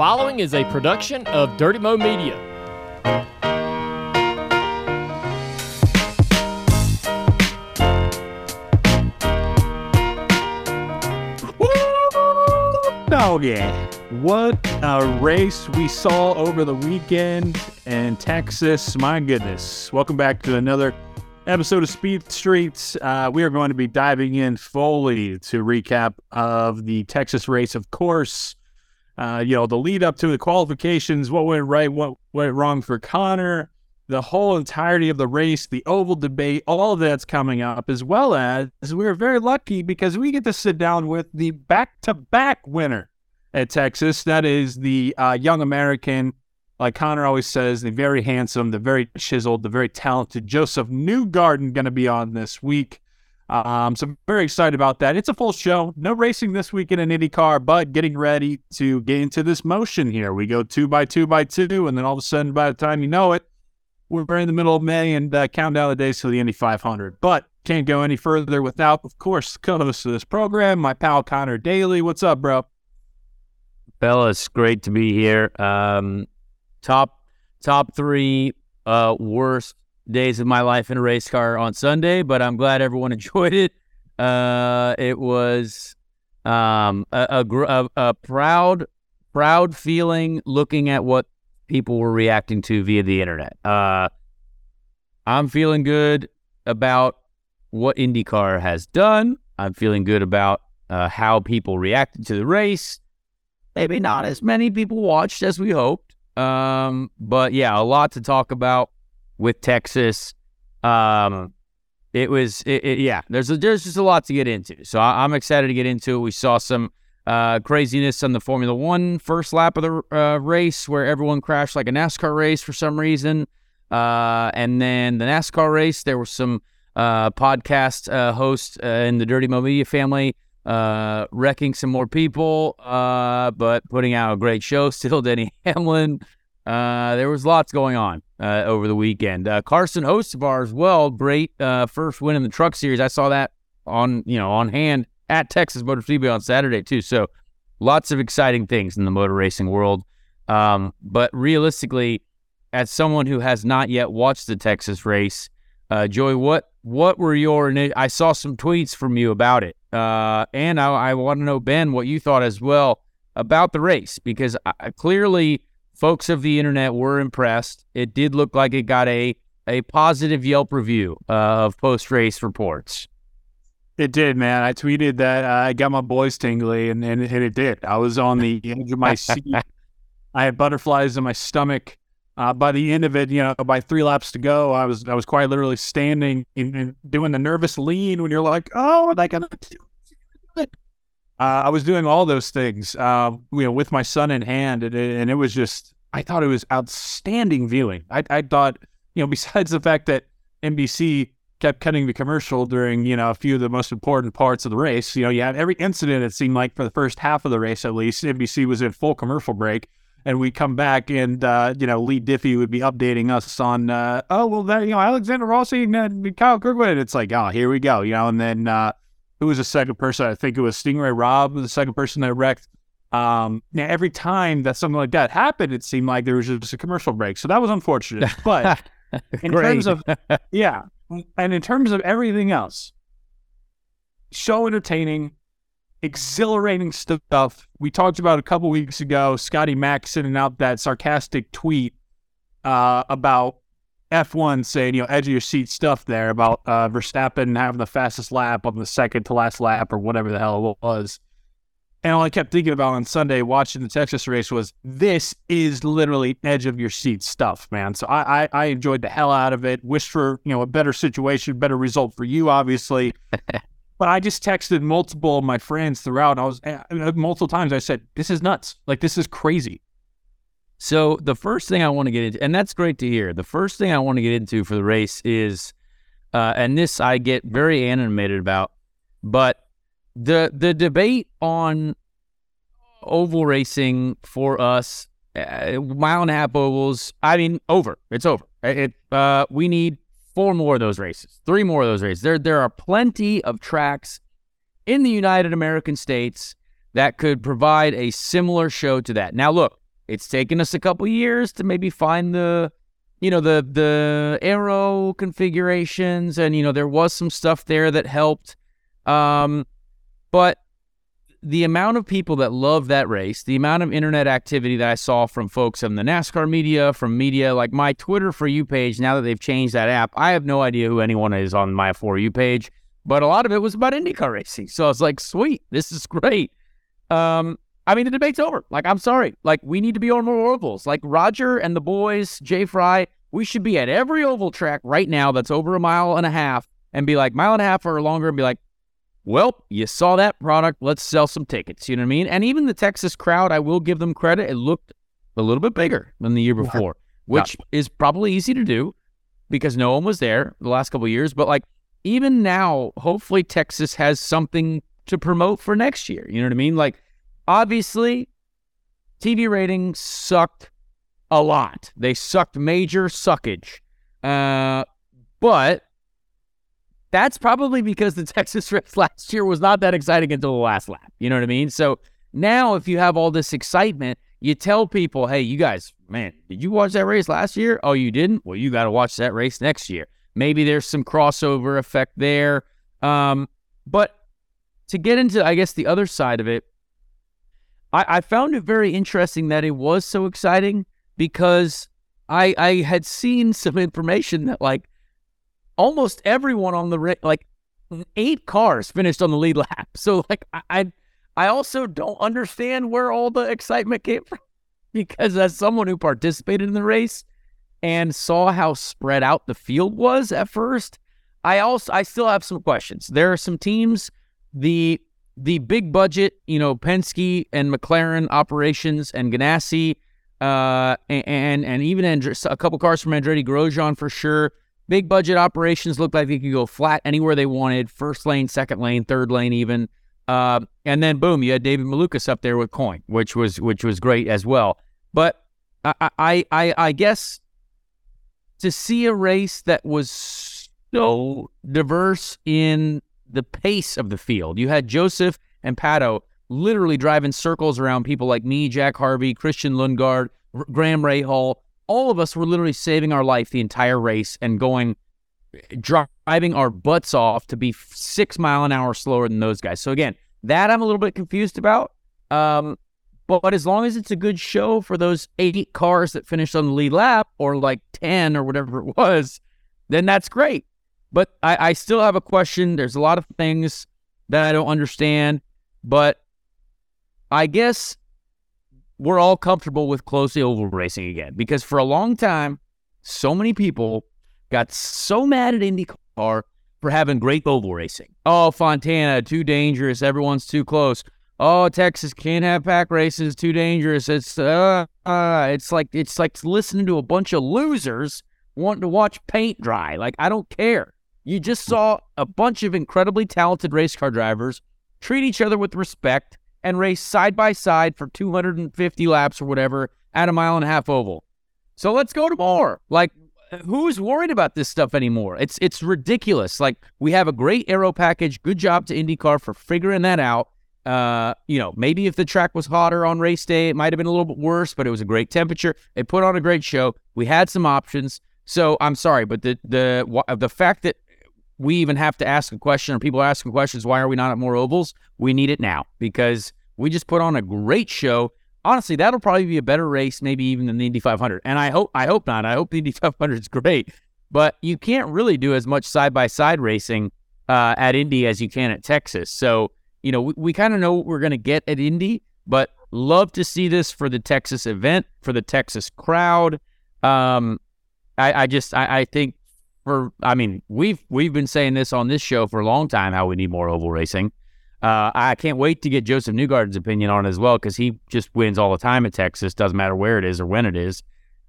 Following is a production of Dirty Mo Media. Oh, yeah. What a race we saw over the weekend in Texas. My goodness. Welcome back to another episode of Speed Streets. Uh, we are going to be diving in fully to recap of the Texas race, of course. Uh, you know, the lead up to the qualifications, what went right, what went wrong for Conor, the whole entirety of the race, the oval debate, all of that's coming up, as well as we're very lucky because we get to sit down with the back to back winner at Texas. That is the uh, young American, like Conor always says, the very handsome, the very chiseled, the very talented Josef Newgarden going to be on this week. Um, so I'm very excited about that. It's a full show. No racing this week in IndyCar, but getting ready to get into this motion here. We go two by two by two, and then all of a sudden, by the time you know it, we're in the middle of May and uh, count down the days to the Indy 500. But can't go any further without, of course, co-host of this program, my pal Conor Daly. What's up, bro? Fellas, great to be here. Um, top top three uh, worst days of my life in a race car on Sunday, but I'm glad everyone enjoyed it. Uh, it was um, a, a, a, proud proud feeling looking at what people were reacting to via the internet. Uh, I'm feeling good about what IndyCar has done. I'm feeling good about uh, how people reacted to the race. Maybe not as many people watched as we hoped. Um, but yeah, a lot to talk about with Texas. Um, it was, it, it, yeah, there's a, there's just a lot to get into. So I, am excited to get into it. We saw some uh, craziness on the Formula One first lap of the uh, race where everyone crashed like a NASCAR race for some reason. Uh, and then the NASCAR race, there were some uh, podcast uh, hosts uh, in the Dirty Mo Media family wrecking some more people, but putting out a great show. Still, Denny Hamlin. There was lots going on uh, over the weekend. Uh, Carson Hocevar as well. Great uh, first win in the Truck Series. I saw that on you know on hand at Texas Motor Speedway on Saturday too. So lots of exciting things in the motor racing world. Um, but realistically, as someone who has not yet watched the Texas race, uh, Joey, what what were your? I saw some tweets from you about it, uh, and I, I want to know Ben what you thought as well about the race because I, clearly folks of the internet were impressed. It did look like it got a a positive Yelp review uh, of post race reports. It did, man. I tweeted that uh, I got my boys tingly, and, and, and it did. I was on the edge of my seat. I had butterflies in my stomach. Uh, by the end of it, you know, by three laps to go, I was I was quite literally standing and, doing the nervous lean when you're like, "Oh, am I gonna do it?" Uh, I was doing all those things, uh, you know, with my son in hand, and, and it was just I thought it was outstanding viewing. I, I thought, you know, besides the fact that NBC kept cutting the commercial during, you know, a few of the most important parts of the race. You know, you had every incident, it seemed like for the first half of the race at least, NBC was in full commercial break. and we come back and uh, you know Leigh Diffey would be updating us on uh, oh well that you know Alexander Rossi and, uh, Kyle Kirkwood. It's like oh here we go, you know, and then uh, who was the second person? I think it was Sting Ray Robb, the second person that wrecked. Um, now every time that something like that happened, it seemed like there was just a commercial break, so that was unfortunate. But in terms of yeah, and in terms of everything else, so entertaining, exhilarating stuff. We talked about a couple weeks ago, Scotty Mack sending out that sarcastic tweet uh, about F1 saying, you know, edge of your seat stuff there about uh, Verstappen having the fastest lap on the second to last lap or whatever the hell it was. And all I kept thinking about on Sunday watching the Texas race was this is literally edge of your seat stuff, man. So I, I, I enjoyed the hell out of it. Wish for you know a better situation, better result for you, obviously. But I just texted multiple of my friends throughout. I was uh, multiple times. I said, "This is nuts! Like this is crazy." So the first thing I want to get into, and that's great to hear. The first thing I want to get into for the race is, uh, and this I get very animated about, but the the debate on oval racing for us, uh, mile and a half ovals. I mean, over. It's over. It. Uh, we need four more of those races, three more of those races. There, there are plenty of tracks in the United American states that could provide a similar show to that. Now, look, it's taken us a couple years to maybe find the, you know, the the aero configurations, and you know, there was some stuff there that helped. Um, but the amount of people that love that race, the amount of internet activity that I saw from folks in the NASCAR media, from media like my Twitter for you page, now that they've changed that app, I have no idea who anyone is on my for you page, but a lot of it was about IndyCar racing. So I was like, sweet, this is great. Um, I mean, the debate's over. Like, I'm sorry. Like, we need to be on more ovals. Like, Roger and the boys, Jay Frye, we should be at every oval track right now that's over a mile and a half and be like, mile and a half or longer and be like, well, you saw that product. Let's sell some tickets. You know what I mean? And even the Texas crowd, I will give them credit. It looked a little bit bigger than the year before, which is probably easy to do because no one was there the last couple years. But like even now, hopefully Texas has something to promote for next year. You know what I mean? Like obviously, TV ratings sucked a lot. They sucked major suckage. Uh, but that's probably because the Texas race last year was not that exciting until the last lap. You know what I mean? So now, if you have all this excitement, you tell people, hey, you guys, man, did you watch that race last year? Oh, you didn't? Well, you got to watch that race next year. Maybe there's some crossover effect there. Um, but to get into, I guess, the other side of it, I, I found it very interesting that it was so exciting because I, I had seen some information that, like, almost everyone on the like eight cars finished on the lead lap. So like I I also don't understand where all the excitement came from because as someone who participated in the race and saw how spread out the field was at first, I also I still have some questions. There are some teams the the big budget, you know, Penske and McLaren operations and Ganassi, uh, and and even Andr- a couple cars from Andretti Grosjean for sure Big budget operations looked like they could go flat anywhere they wanted, first lane, second lane, third lane, even. Uh, and then boom, you had David Malukas up there with Coyne, which was which was great as well. But I I I, I guess to see a race that was so diverse in the pace of the field, you had Josef and Pato literally driving circles around people like me, Jack Harvey, Christian Lundgaard, Graham Rahal, all of us were literally saving our life the entire race and going driving our butts off to be six mile an hour slower than those guys. So again, that I'm a little bit confused about. Um, but, but as long as it's a good show for those eight cars that finished on the lead lap or like 10 or whatever it was, then that's great. But I, I still have a question. There's a lot of things that I don't understand. But I guess we're all comfortable with closely oval racing again because for a long time, so many people got so mad at IndyCar for having great oval racing. Oh, Fontana, too dangerous. Everyone's too close. Oh, Texas can't have pack races. Too dangerous. It's uh, uh, it's like it's like listening to a bunch of losers wanting to watch paint dry. Like I don't care. You just saw a bunch of incredibly talented race car drivers treat each other with respect and race side by side for 250 laps or whatever at a mile and a half oval. So let's go to more. Like, who's worried about this stuff anymore? It's it's ridiculous. Like, we have a great aero package. Good job to IndyCar for figuring that out. Uh, you know, maybe if the track was hotter on race day, it might have been a little bit worse, but it was a great temperature. It put on a great show. We had some options. So I'm sorry, but the the the fact that we even have to ask a question or people are asking questions, why are we not at more ovals? We need it now because we just put on a great show. Honestly, that'll probably be a better race, maybe even than the Indy 500. And I hope I hope not. I hope the Indy 500 is great, but you can't really do as much side by side racing uh, at Indy as you can at Texas. So you know, we, we kind of know what we're going to get at Indy, but love to see this for the Texas event, for the Texas crowd. Um, I, I just, I, I think for, I mean, we've we've been saying this on this show for a long time how we need more oval racing. Uh, I can't wait to get Josef Newgarden's opinion on it as well because he just wins all the time at Texas. Doesn't matter where it is or when it is.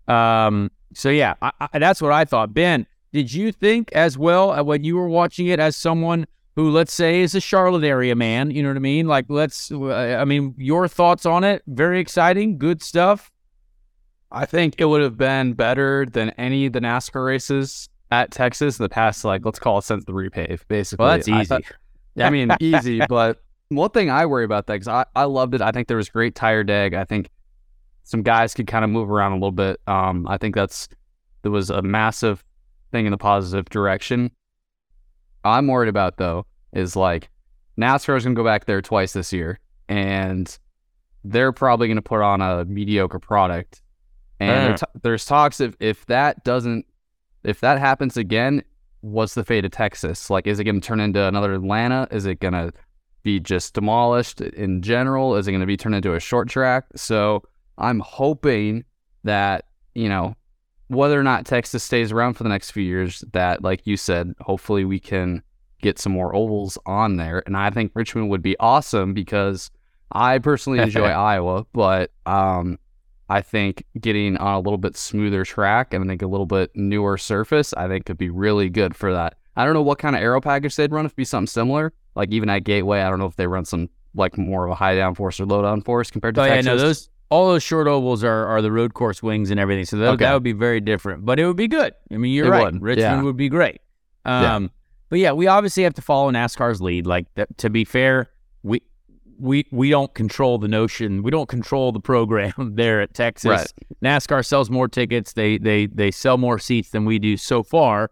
Um, so yeah, I, I, that's what I thought. Ben, did you think as well uh, when you were watching it as someone who let's say is a Charlotte area man. You know what I mean? Like, let's, I mean, your thoughts on it? Very exciting, good stuff. I think it would have been better than any of the NASCAR races at Texas in the past, like, let's call it since the repave, basically. Well, that's easy. I, thought, I mean, easy, but one thing I worry about that because I, I loved it. I think there was great tire deg. I think some guys could kind of move around a little bit. Um, I think that's, there was a massive thing in the positive direction. I'm worried about though is like NASCAR is going to go back there twice this year, and they're probably going to put on a mediocre product. And t- there's talks if if that doesn't, if that happens again, what's the fate of Texas? Like, is it going to turn into another Atlanta? Is it going to be just demolished in general? Is it going to be turned into a short track? So I'm hoping that you know whether or not Texas stays around for the next few years, that, like you said, hopefully we can get some more ovals on there. And I think Richmond would be awesome because I personally enjoy Iowa, but um, I think getting on a little bit smoother track and I think a little bit newer surface, I think could be really good for that. I don't know what kind of aero package they'd run if it'd be something similar. Like even at Gateway, I don't know if they run some like more of a high downforce or low downforce compared to oh, Texas. Yeah, no, those all those short ovals are, are the road course wings and everything. So that, okay. that would be very different, but it would be good. I mean, you're it right. Would. Richmond yeah. would be great. Um, yeah. But yeah, we obviously have to follow NASCAR's lead. Like to be fair, we we we don't control the notion. We don't control the program there at Texas. Right. NASCAR sells more tickets. They they they sell more seats than we do so far.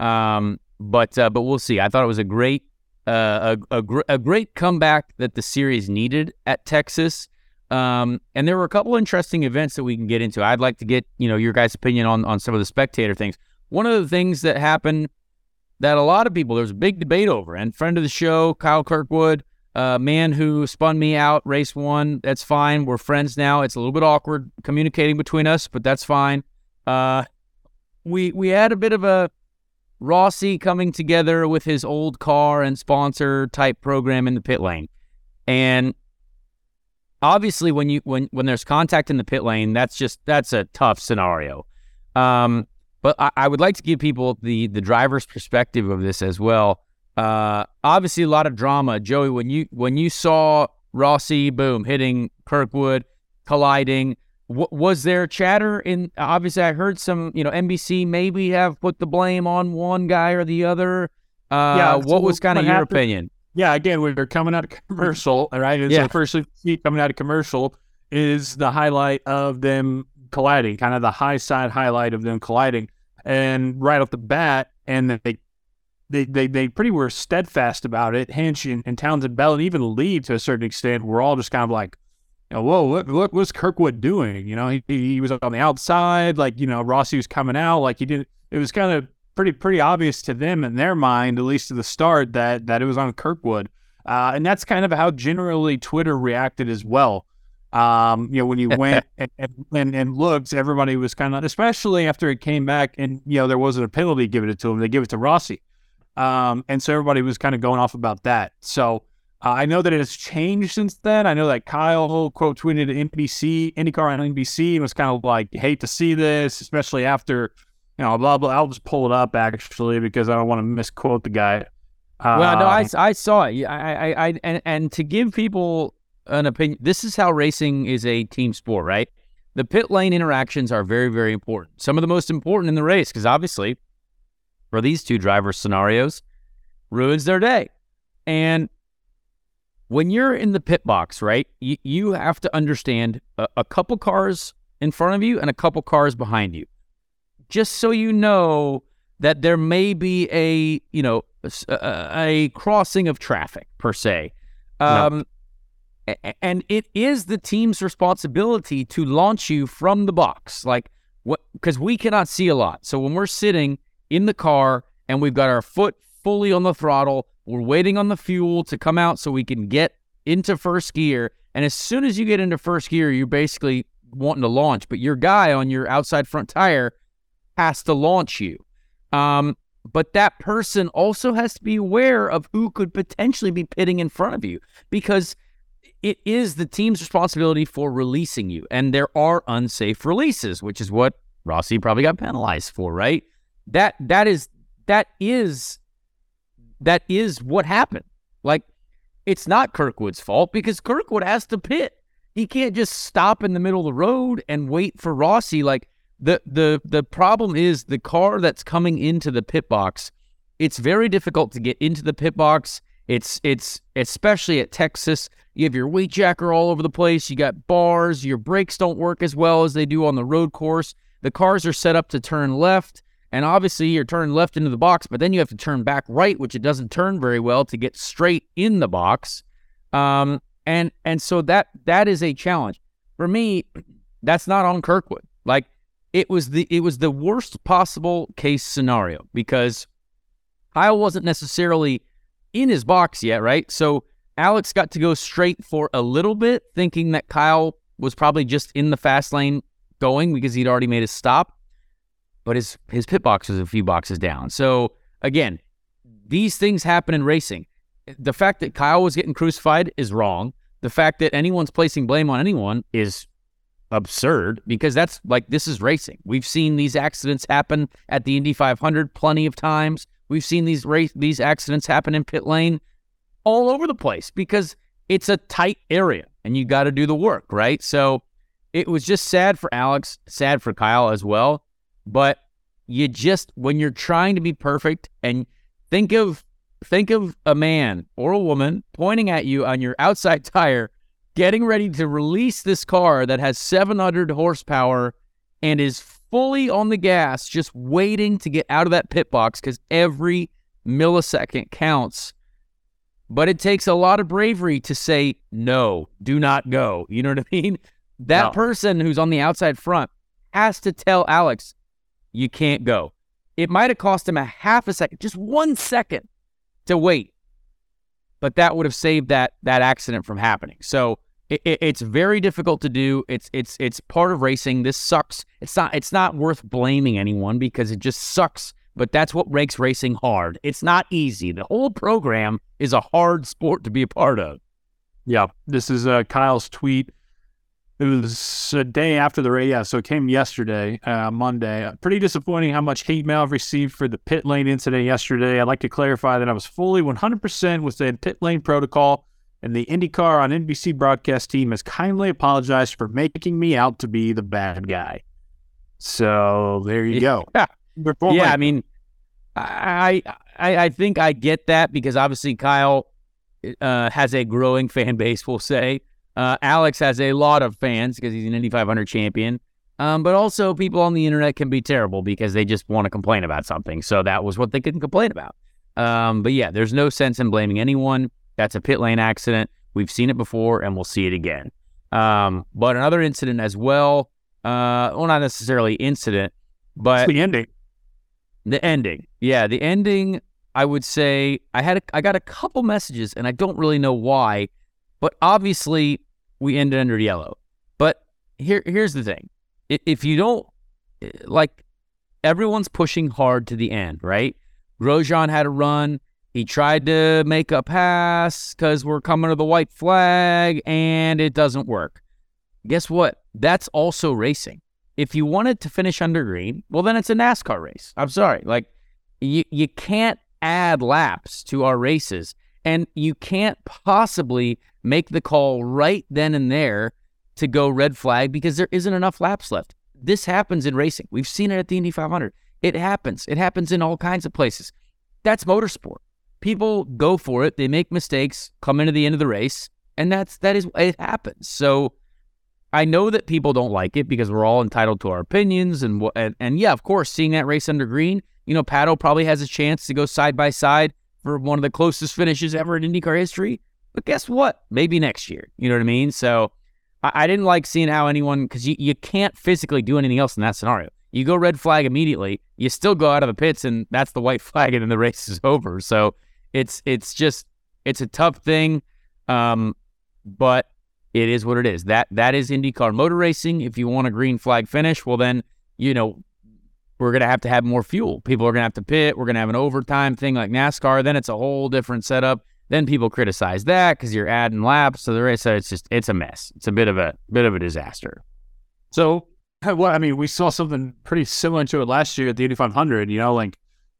Um, but uh, but we'll see. I thought it was a great uh, a, a, gr- a great comeback that the series needed at Texas. Um, and there were a couple interesting events that we can get into. I'd like to get, you know, your guys' opinion on, on some of the spectator things. One of the things that happened that a lot of people, there was a big debate over, and friend of the show, Kyle Kirkwood, a man who spun me out, race one, that's fine. We're friends now. It's a little bit awkward communicating between us, but that's fine. Uh, we, we had a bit of a Rossi coming together with his old car and sponsor type program in the pit lane. And obviously when you when when there's contact in the pit lane, that's just that's a tough scenario. Um, but I, I, would like to give people the the driver's perspective of this as well. Uh, obviously, a lot of drama, Joey. When you when you saw Rossi, boom, hitting Kirkwood, colliding. W- was there chatter in? Obviously, I heard some. You know, NBC maybe have put the blame on one guy or the other. Uh, yeah. What was kind of your happened, opinion? yeah, again, they're coming out of commercial, right? And yeah. so the first seat coming out of commercial is the highlight of them colliding, kind of the high side highlight of them colliding. And right off the bat, and then they they they, they pretty were steadfast about it. Hinch and, and Townsend Bell and even Leigh to a certain extent were all just kind of like, you know, whoa, look, look, what's Kirkwood doing? You know, he, he was on the outside, like, you know, Rossi was coming out, like he didn't, it was kind of pretty pretty obvious to them in their mind, at least to the start, that that it was on Kirkwood, uh, and that's kind of how generally Twitter reacted as well. Um, you know, when you went and, and, and looked, everybody was kind of, especially after it came back, and you know there wasn't a penalty given it to him. They give it to Rossi, um, and so everybody was kind of going off about that. So. Uh, I know that it has changed since then. I know that Kyle quote tweeted NBC, IndyCar on NBC, and was kind of like, hate to see this, especially after you know, blah blah. I'll just pull it up actually because I don't want to misquote the guy. well, no, I, um, I saw it. I, I, I, and, and to give people an opinion, this is how racing is a team sport, right? the pit lane interactions are very, very important. Some of the most important in the race, because obviously, for these two driver scenarios, ruins their day. And when you're in the pit box, right, you, you have to understand a, a couple cars in front of you and a couple cars behind you. Just so you know that there may be a, you know, a, a crossing of traffic per se. Um, no. And it is the team's responsibility to launch you from the box. Like, what, because we cannot see a lot. So when we're sitting in the car and we've got our foot fully on the throttle, we're waiting on the fuel to come out so we can get into first gear. And as soon as you get into first gear, you're basically wanting to launch, but your guy on your outside front tire has to launch you. Um, but that person also has to be aware of who could potentially be pitting in front of you because it is the team's responsibility for releasing you. And there are unsafe releases, which is what Rossi probably got penalized for, right? That that is that is that is what happened. Like, it's not Kirkwood's fault because Kirkwood has to pit. He can't just stop in the middle of the road and wait for Rossi. Like, the the the problem is the car that's coming into the pit box. It's very difficult to get into the pit box. It's it's especially at Texas. You have your weight jacker all over the place. You got bars. Your brakes don't work as well as they do on the road course. The cars are set up to turn left. And obviously, you're turning left into the box, but then you have to turn back right, which it doesn't turn very well to get straight in the box. Um, and and so that that is a challenge for me. That's not on Kirkwood. Like it was the it was the worst possible case scenario because Kyle wasn't necessarily in his box yet, right? So Alex got to go straight for a little bit, thinking that Kyle was probably just in the fast lane going because he'd already made his stop but his his pit box was a few boxes down. So again, these things happen in racing. The fact that Kyle was getting crucified is wrong. The fact that anyone's placing blame on anyone is absurd because that's like this is racing. We've seen these accidents happen at the Indy 500 plenty of times. We've seen these race these accidents happen in pit lane all over the place because it's a tight area and you got to do the work, right? So it was just sad for Alex, sad for Kyle as well. But you just when you're trying to be perfect and think of think of a man or a woman pointing at you on your outside tire getting ready to release this car that has 700 horsepower and is fully on the gas just waiting to get out of that pit box cuz every millisecond counts. But it takes a lot of bravery to say no do not go. You know what i mean? That no. person who's on the outside front has to tell alex you can't go. It might have cost him a half a second, just one second to wait, but that would have saved that that accident from happening. So it, it, it's very difficult to do. It's it's it's part of racing. This sucks. It's not it's not worth blaming anyone because it just sucks. But that's what makes racing hard. It's not easy. The whole program is a hard sport to be a part of. Yeah, this is uh, Kyle's tweet it was a day after the race. Yeah, so it came yesterday, uh, Monday. Uh, pretty disappointing how much hate mail I've received for the pit lane incident yesterday. I'd like to clarify that I was fully 100% within pit lane protocol, and the IndyCar on NBC broadcast team has kindly apologized for making me out to be the bad guy. So there you go. Yeah, yeah I mean, I, I I think I get that because obviously Kyle uh, has a growing fan base. We'll say. Uh, Alex has a lot of fans because he's an Indy 500 champion. Um, but also, people on the internet can be terrible because they just want to complain about something. So that was what they couldn't complain about. Um, but yeah, there's no sense in blaming anyone. That's a pit lane accident. We've seen it before and we'll see it again. Um, but another incident as well. Uh, well, not necessarily incident, but it's the ending. The ending. Yeah, the ending. I would say I had a, I got a couple messages and I don't really know why, but obviously we ended under yellow. But here, here's the thing: if you don't eh, like, everyone's pushing hard to the end, right? Grosjean had a run. He tried to make a pass because we're coming to the white flag, and it doesn't work. Guess what? That's also racing. If you wanted to finish under green, well, then it's a NASCAR race. I'm sorry. Like, you, you can't add laps to our races, and you can't possibly make the call right then and there to go red flag because there isn't enough laps left. This happens in racing. We've seen it at the Indy 500. It happens. It happens in all kinds of places. That's motorsport. People go for it. They make mistakes, come into the end of the race, and that's that is it happens. So I know that people don't like it because we're all entitled to our opinions and and, and yeah, of course, seeing that race under green, you know, Pato probably has a chance to go side by side for one of the closest finishes ever in IndyCar history. But guess what? Maybe next year. You know what I mean? So I, I didn't like seeing how anyone because you, you can't physically do anything else in that scenario. You go red flag immediately, you still go out of the pits, and that's the white flag, and then the race is over. So it's it's just it's a tough thing, um, but it is what it is. That that is IndyCar motor racing. If you want a green flag finish, well then you know we're gonna have to have more fuel. People are gonna have to pit. We're gonna have an overtime thing like NASCAR. Then it's a whole different setup. Then people criticize that because you're adding laps to the race. So it's just it's a mess. It's a bit of a bit of a disaster. So, well, I mean, we saw something pretty similar to it last year at the Indy 500. You know, like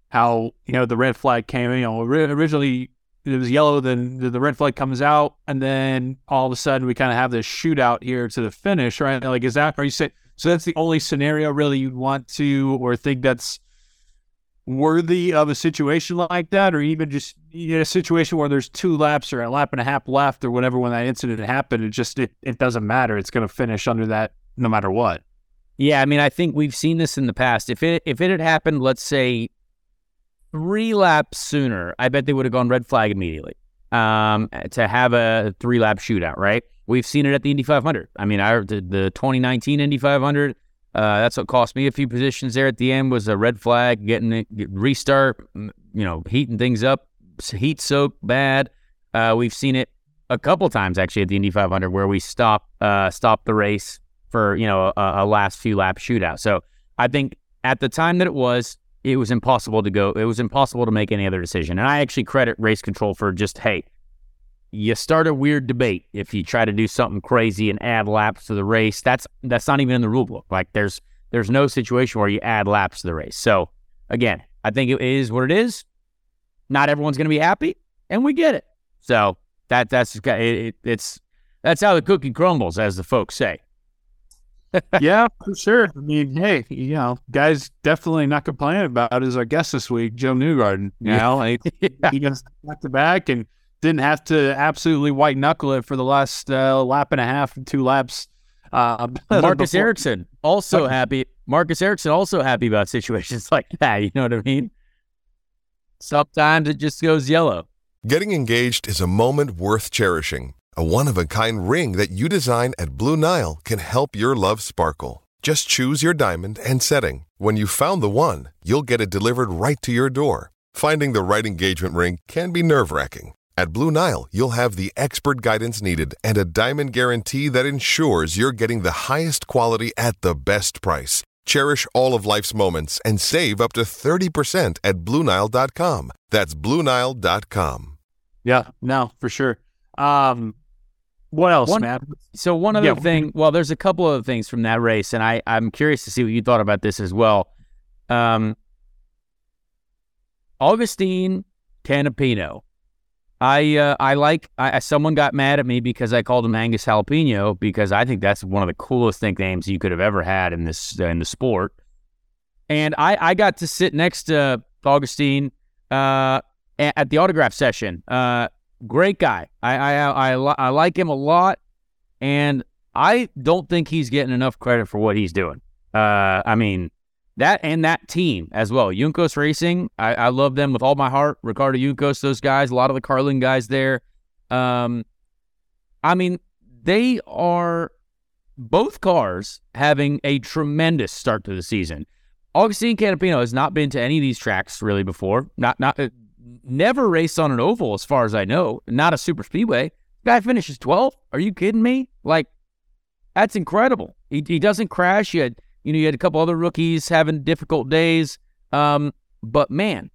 how you know the red flag came. You know, originally it was yellow, then the red flag comes out, and then all of a sudden we kind of have this shootout here to the finish, right? Like, is that are you saying? So that's the only scenario really you'd want to or think that's worthy of a situation like that, or even just you know, a situation where there's two laps or a lap and a half left or whatever when that incident happened. It just it, it doesn't matter. It's going to finish under that no matter what. Yeah, I mean, I think we've seen this in the past. If it if it had happened, let's say three laps sooner, I bet they would have gone red flag immediately um, to have a three lap shootout, right? We've seen it at the Indy 500. I mean, I the, the 2019 Indy 500. Uh, that's what cost me a few positions there at the end was a red flag, getting it get restart, you know, heating things up, heat soak bad. Uh, we've seen it a couple times actually at the Indy 500 where we stop uh, stop the race for you know a, a last few lap shootout. So I think at the time that it was, it was impossible to go. It was impossible to make any other decision. And I actually credit race control for just, hey, you start a weird debate if you try to do something crazy and add laps to the race. That's that's not even in the rule book. Like there's there's no situation where you add laps to the race. So again, I think it is what it is. Not everyone's going to be happy, and we get it. So that that's it, it, it's that's how the cookie crumbles, as the folks say yeah, for sure. I mean, hey, you know, guys definitely not complaining about is our guest this week, Joe Newgarden. You yeah. know, like, yeah. he goes back to back and didn't have to absolutely white knuckle it for the last uh, lap and a half two laps. Uh, Marcus before. Ericsson also happy. Marcus Ericsson also happy about situations like that. You know what I mean? Sometimes it just goes yellow. Getting engaged is a moment worth cherishing. A one of a kind ring that you design at Blue Nile can help your love sparkle. Just choose your diamond and setting. When you've found the one, you'll get it delivered right to your door. Finding the right engagement ring can be nerve wracking. At Blue Nile, you'll have the expert guidance needed and a diamond guarantee that ensures you're getting the highest quality at the best price. Cherish all of life's moments and save up to 30% at BlueNile.com. That's BlueNile.com. Yeah, no, for sure. Um, what else, one, Matt? So one other yeah. thing. Well, there's a couple of things from that race, and I I'm curious to see what you thought about this as well. Um, Agustin Canapino. I uh, I like I, someone got mad at me because I called him Angus Jalapeno because I think that's one of the coolest nicknames you could have ever had in this uh, in the sport. And I I got to sit next to Augustine uh, at the autograph session. Uh, great guy. I, I I I like him a lot, and I don't think he's getting enough credit for what he's doing. Uh, I mean that and that team as well. Juncos Racing, I, I love them with all my heart. Ricardo Juncos, those guys, a lot of the Carlin guys there. Um, I mean, they are both cars having a tremendous start to the season. Agustin Canapino has not been to any of these tracks really before. Not not never raced on an oval, as far as I know. Not a super speedway. Guy finishes 12th. Are you kidding me? Like, that's incredible. He, he doesn't crash. Had, you know, you had a couple other rookies having difficult days. Um, but man,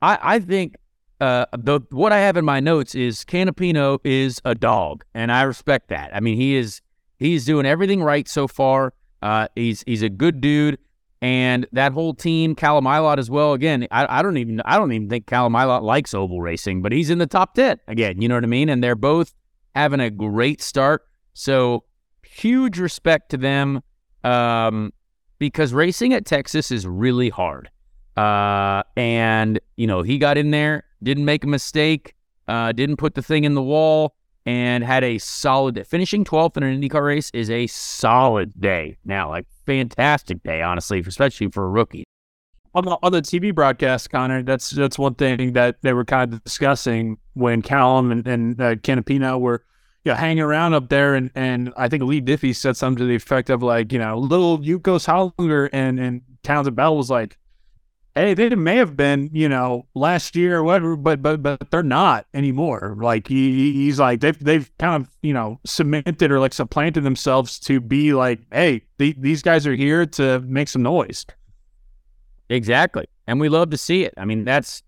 I, I think uh, the what I have in my notes is Canapino is a dog, and I respect that. I mean, he is he's doing everything right so far. Uh, he's he's a good dude and that whole team, Callum Ilott as well. Again, I, I, don't even I don't even think Callum Ilott likes oval racing, but he's in the top ten again. You know what I mean? And they're both having a great start. So huge respect to them um, because racing at Texas is really hard. Uh, and you know, he got in there, didn't make a mistake, uh, didn't put the thing in the wall, and had a solid finishing 12th in an IndyCar race is a solid day. Now, like fantastic day, honestly, especially for a rookie. On the, on the TV broadcast, Conor, that's that's one thing that they were kind of discussing when Callum and, and uh, Canapino were you know, hanging around up there, and, and I think Leigh Diffey said something to the effect of like, you know, little Juncos Hollinger and and Townsend Bell was like, hey, they may have been, you know, last year or whatever, but but but they're not anymore. Like he, he's like they've they've kind of you know cemented or like supplanted themselves to be like, hey, the, these guys are here to make some noise. Exactly, and we love to see it. I mean, that's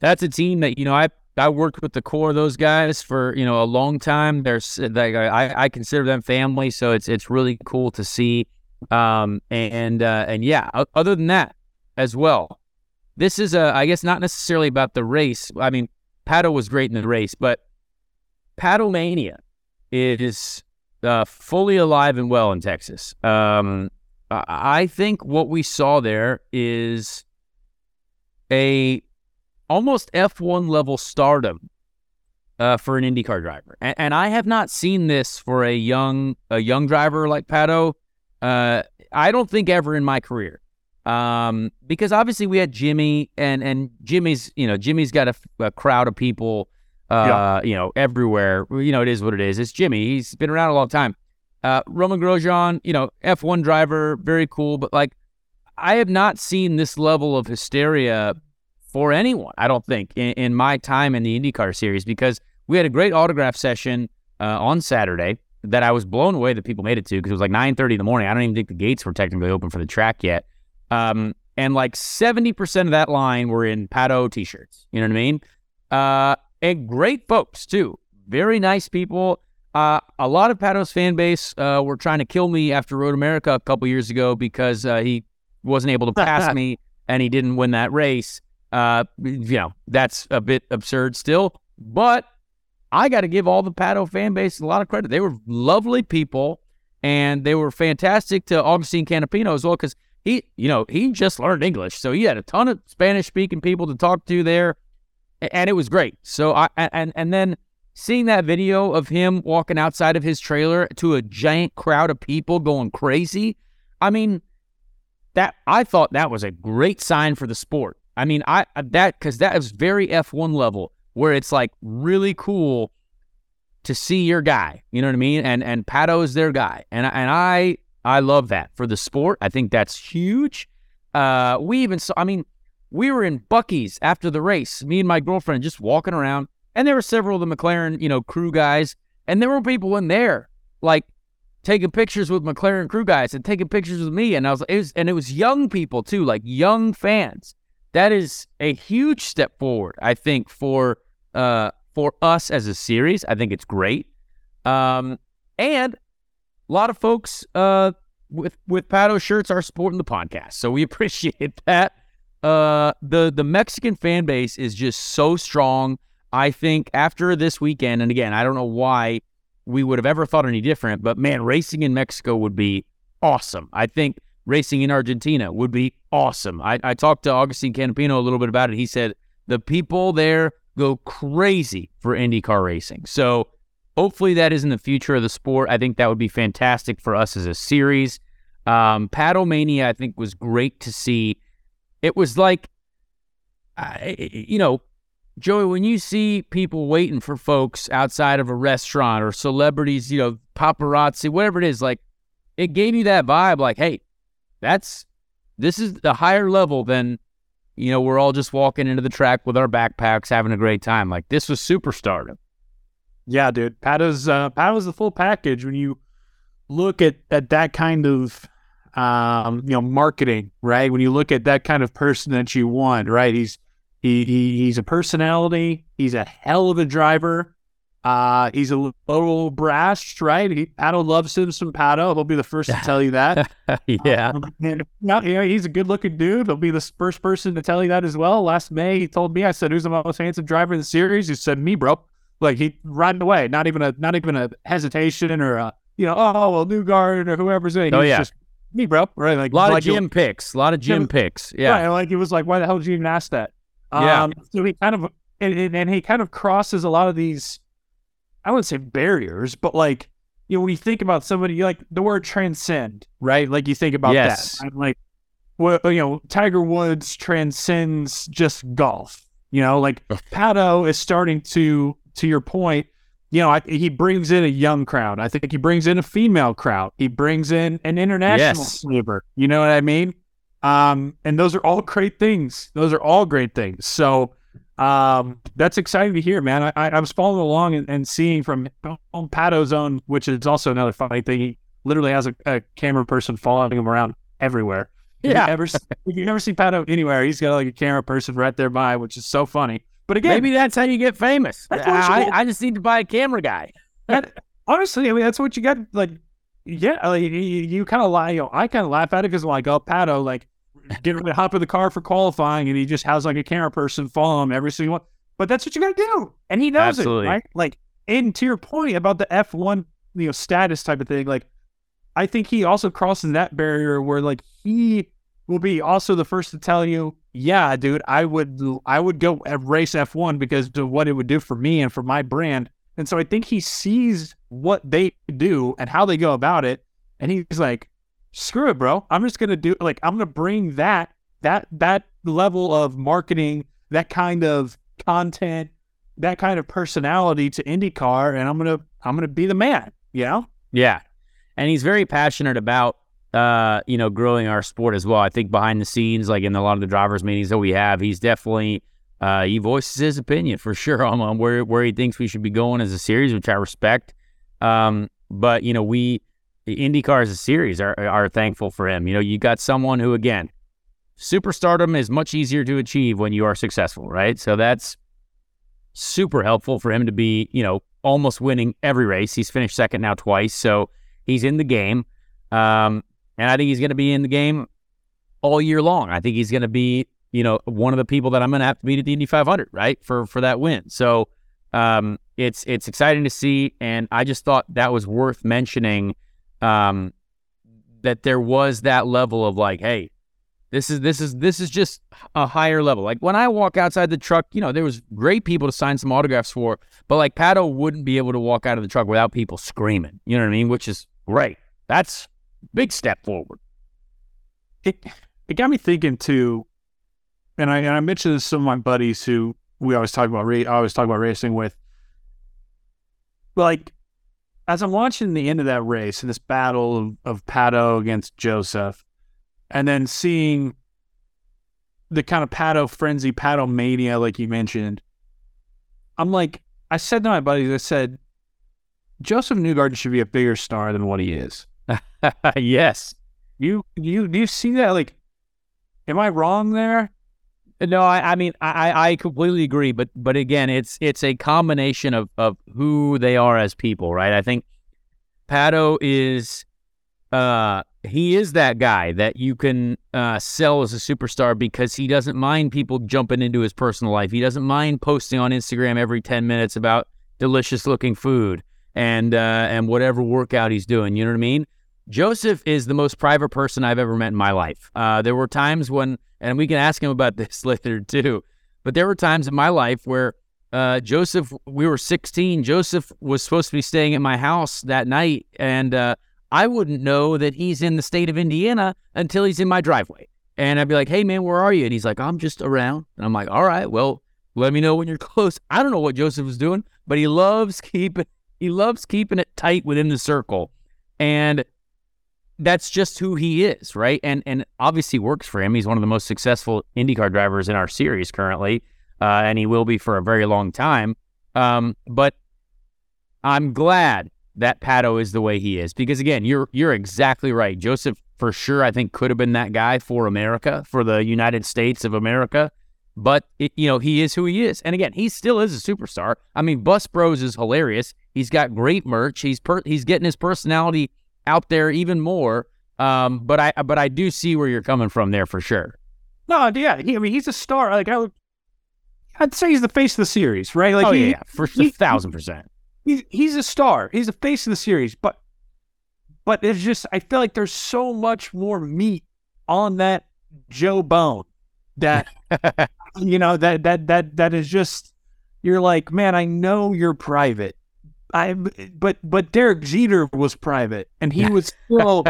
that's a team that you know I I worked with the core of those guys for you know a long time. There's like I, I consider them family, so it's it's really cool to see. Um and uh, and yeah, other than that, as well. This is a, I guess, not necessarily about the race. I mean, Pato was great in the race, but Pato-Mania is uh, fully alive and well in Texas. Um, I think what we saw there is a almost F1 level stardom uh, for an IndyCar driver, and, and, I have not seen this for a young a young driver like Pato. Uh, I don't think ever in my career. Um, because obviously we had Jimmy and and Jimmy's you know Jimmy's got a, a crowd of people uh yeah. you know everywhere you know it is what it is it's Jimmy he's been around a long time uh Romain Grosjean you know F1 driver very cool but like I have not seen this level of hysteria for anyone I don't think in, in my time in the IndyCar series because we had a great autograph session uh, on Saturday that I was blown away that people made it to because it was like 9:30 in the morning I don't even think the gates were technically open for the track yet um, and like 70% of that line were in Pato t shirts. You know what I mean? Uh, and great folks, too. Very nice people. Uh, a lot of Pato's fan base uh, were trying to kill me after Road America a couple years ago because uh, he wasn't able to pass me and he didn't win that race. Uh, you know, that's a bit absurd still, but I got to give all the Pato fan base a lot of credit. They were lovely people and they were fantastic to Augustine Canapino as well because he, you know, he just learned English, so he had a ton of Spanish speaking people to talk to there, and it was great. So I and and then seeing that video of him walking outside of his trailer to a giant crowd of people going crazy, I mean, that I thought that was a great sign for the sport. I mean, I that because that is very F1 level where it's like really cool to see your guy. You know what I mean? And and Pato is their guy, and and I I love that for the sport. I think that's huge. Uh, we even saw, I mean, we were in Buc-ee's after the race, me and my girlfriend just walking around, and there were several of the McLaren, you know, crew guys, and there were people in there like taking pictures with McLaren crew guys and taking pictures with me, and I was, it was, and it was young people too, like young fans. That is a huge step forward, I think, for uh for us as a series. I think it's great. Um, and a lot of folks uh, with with Pato shirts are supporting the podcast, so we appreciate that. Uh, the the Mexican fan base is just so strong. I think after this weekend, and again, I don't know why we would have ever thought any different, but man, racing in Mexico would be awesome. I think racing in Argentina would be awesome. I, I talked to Agustin Canapino a little bit about it. He said the people there go crazy for IndyCar racing. So Hopefully, that is in the future of the sport. I think that would be fantastic for us as a series. Um, Pato-Mania, I think, was great to see. It was like, you know, Joey, when you see people waiting for folks outside of a restaurant or celebrities, you know, paparazzi, whatever it is, like it gave you that vibe like, hey, that's this is the higher level than, you know, we're all just walking into the track with our backpacks having a great time. Like this was superstardom. Yeah, dude. Pato's uh, Pato's the full package when you look at, at that kind of um, you know marketing, right? When you look at that kind of person that you want, right? He's he, he he's a personality. He's a hell of a driver. Uh, he's a little brash, right? He, Pato loves him some Pato. He'll be the first to tell you that. yeah. Um, and, yeah, he's a good looking dude. He'll be the first person to tell you that as well. Last May, he told me, I said, who's the most handsome driver in the series? He said, me, bro. Like he ran away, not even a not even a hesitation or a you know, oh well, Newgarden or whoever's in. Oh, yeah. just me, bro. Right, like A lot like of gym picks. A lot of gym Yeah. picks. Yeah. Right, like it was like, why the hell did you even ask that? Yeah. Um, so he kind of and, and he kind of crosses a lot of these, I wouldn't say barriers, but like you know, when you think about somebody like the word transcend, right? Like you think about Yes. that. I'm like, well, you know, Tiger Woods transcends just golf. You know, like Pato is starting to, to your point, you know, I, he brings in a young crowd. I think he brings in a female crowd. He brings in an international Yes. flavor. You know what I mean? Um, and those are all great things. Those are all great things. So um, that's exciting to hear, man. I, I, I was following along and, and seeing from on Pato's own, which is also another funny thing. He literally has a, a camera person following him around everywhere. If Yeah. You ever, if you never see Pato anywhere, he's got like a camera person right there by, which is so funny. But again, Maybe that's how you get famous. I, you- I just need to buy a camera guy. that, honestly, I mean, that's what you got. Like, yeah, like, you, you kind of lie. You know, I kind of laugh at it because I'm like, oh, Pato, like, get ready to hop in the car for qualifying, and he just has like a camera person follow him every single one. But that's what you got to do, and he knows Absolutely. it, right? Like, and to your point about the F1, you know, status type of thing, like, I think he also crosses that barrier where like he will be also the first to tell you, yeah, dude, I would I would go race F1 because of what it would do for me and for my brand. And so I think he sees what they do and how they go about it, and he's like, screw it, bro. I'm just gonna do like I'm gonna bring that that that level of marketing, that kind of content, that kind of personality to IndyCar, and I'm gonna I'm gonna be the man. You know? Yeah. And he's very passionate about uh, you know, growing our sport as well. I think behind the scenes, like in a lot of the drivers' meetings that we have, he's definitely uh he voices his opinion for sure on, on where where he thinks we should be going as a series, which I respect. Um, but you know, we IndyCar as a series are are thankful for him. You know, you got someone who again, superstardom is much easier to achieve when you are successful, right? So that's super helpful for him to be, you know, almost winning every race. He's finished second now twice, so he's in the game. Um, and I think he's going to be in the game all year long. I think he's going to be, you know, one of the people that I'm going to have to beat at the Indy 500, right, for for that win. So um, it's it's exciting to see, and I just thought that was worth mentioning. Um, that there was that level of like, hey, this is this is this is just a higher level. Like when I walk outside the truck, you know, there was great people to sign some autographs for, but like Pato wouldn't be able to walk out of the truck without people screaming. You know what I mean? Which is great. That's big step forward. it it got me thinking too, and I and I mentioned this to some of my buddies who we always talk about. I always talk about racing with. Like, as I'm watching the end of that race, and this battle of, of Pato against Josef, and then seeing the kind of Pato frenzy, Pato-Mania, like you mentioned, I'm like, I said to my buddies, I said, Josef Newgarden should be a bigger star than what he is. yes. You you do you see that? Like, am I wrong there? No, I, I mean I, I completely agree, but but again, it's it's a combination of of who they are as people, right? I think Pato is uh he is that guy that you can uh, sell as a superstar because he doesn't mind people jumping into his personal life. He doesn't mind posting on Instagram every 10 minutes about delicious looking food and uh, and whatever workout he's doing. You know what I mean? Josef is the most private person I've ever met in my life. Uh, there were times when, and we can ask him about this later too, but there were times in my life where uh, Josef, we were 16. Josef was supposed to be staying at my house that night, and uh, I wouldn't know that he's in the state of Indiana until he's in my driveway. And I'd be like, hey, man, where are you? And he's like, I'm just around. And I'm like, all right, well, let me know when you're close. I don't know what Josef was doing, but he loves keeping he loves keeping it tight within the circle. And that's just who he is, right? And and obviously works for him. He's one of the most successful IndyCar drivers in our series currently, uh, and he will be for a very long time. Um, but I'm glad that Pato is the way he is because again, you're you're exactly right. Josef for sure I think could have been that guy for America, for the United States of America. But it, you know, he is who he is. And again, he still is a superstar. I mean, Bus Bros is hilarious. He's got great merch. He's per- he's getting his personality out there even more. Um, but I but I do see where you're coming from there for sure. No, yeah, he, I mean he's a star. Like I would, I'd say he's the face of the series, right? Like oh he, yeah, for he- a thousand percent. he's he's a star. He's the face of the series. But but it's just I feel like there's so much more meat on that Joe Bone that you know that that that that is just you're like, man, I know you're private. I but but Derek Jeter was private and he was still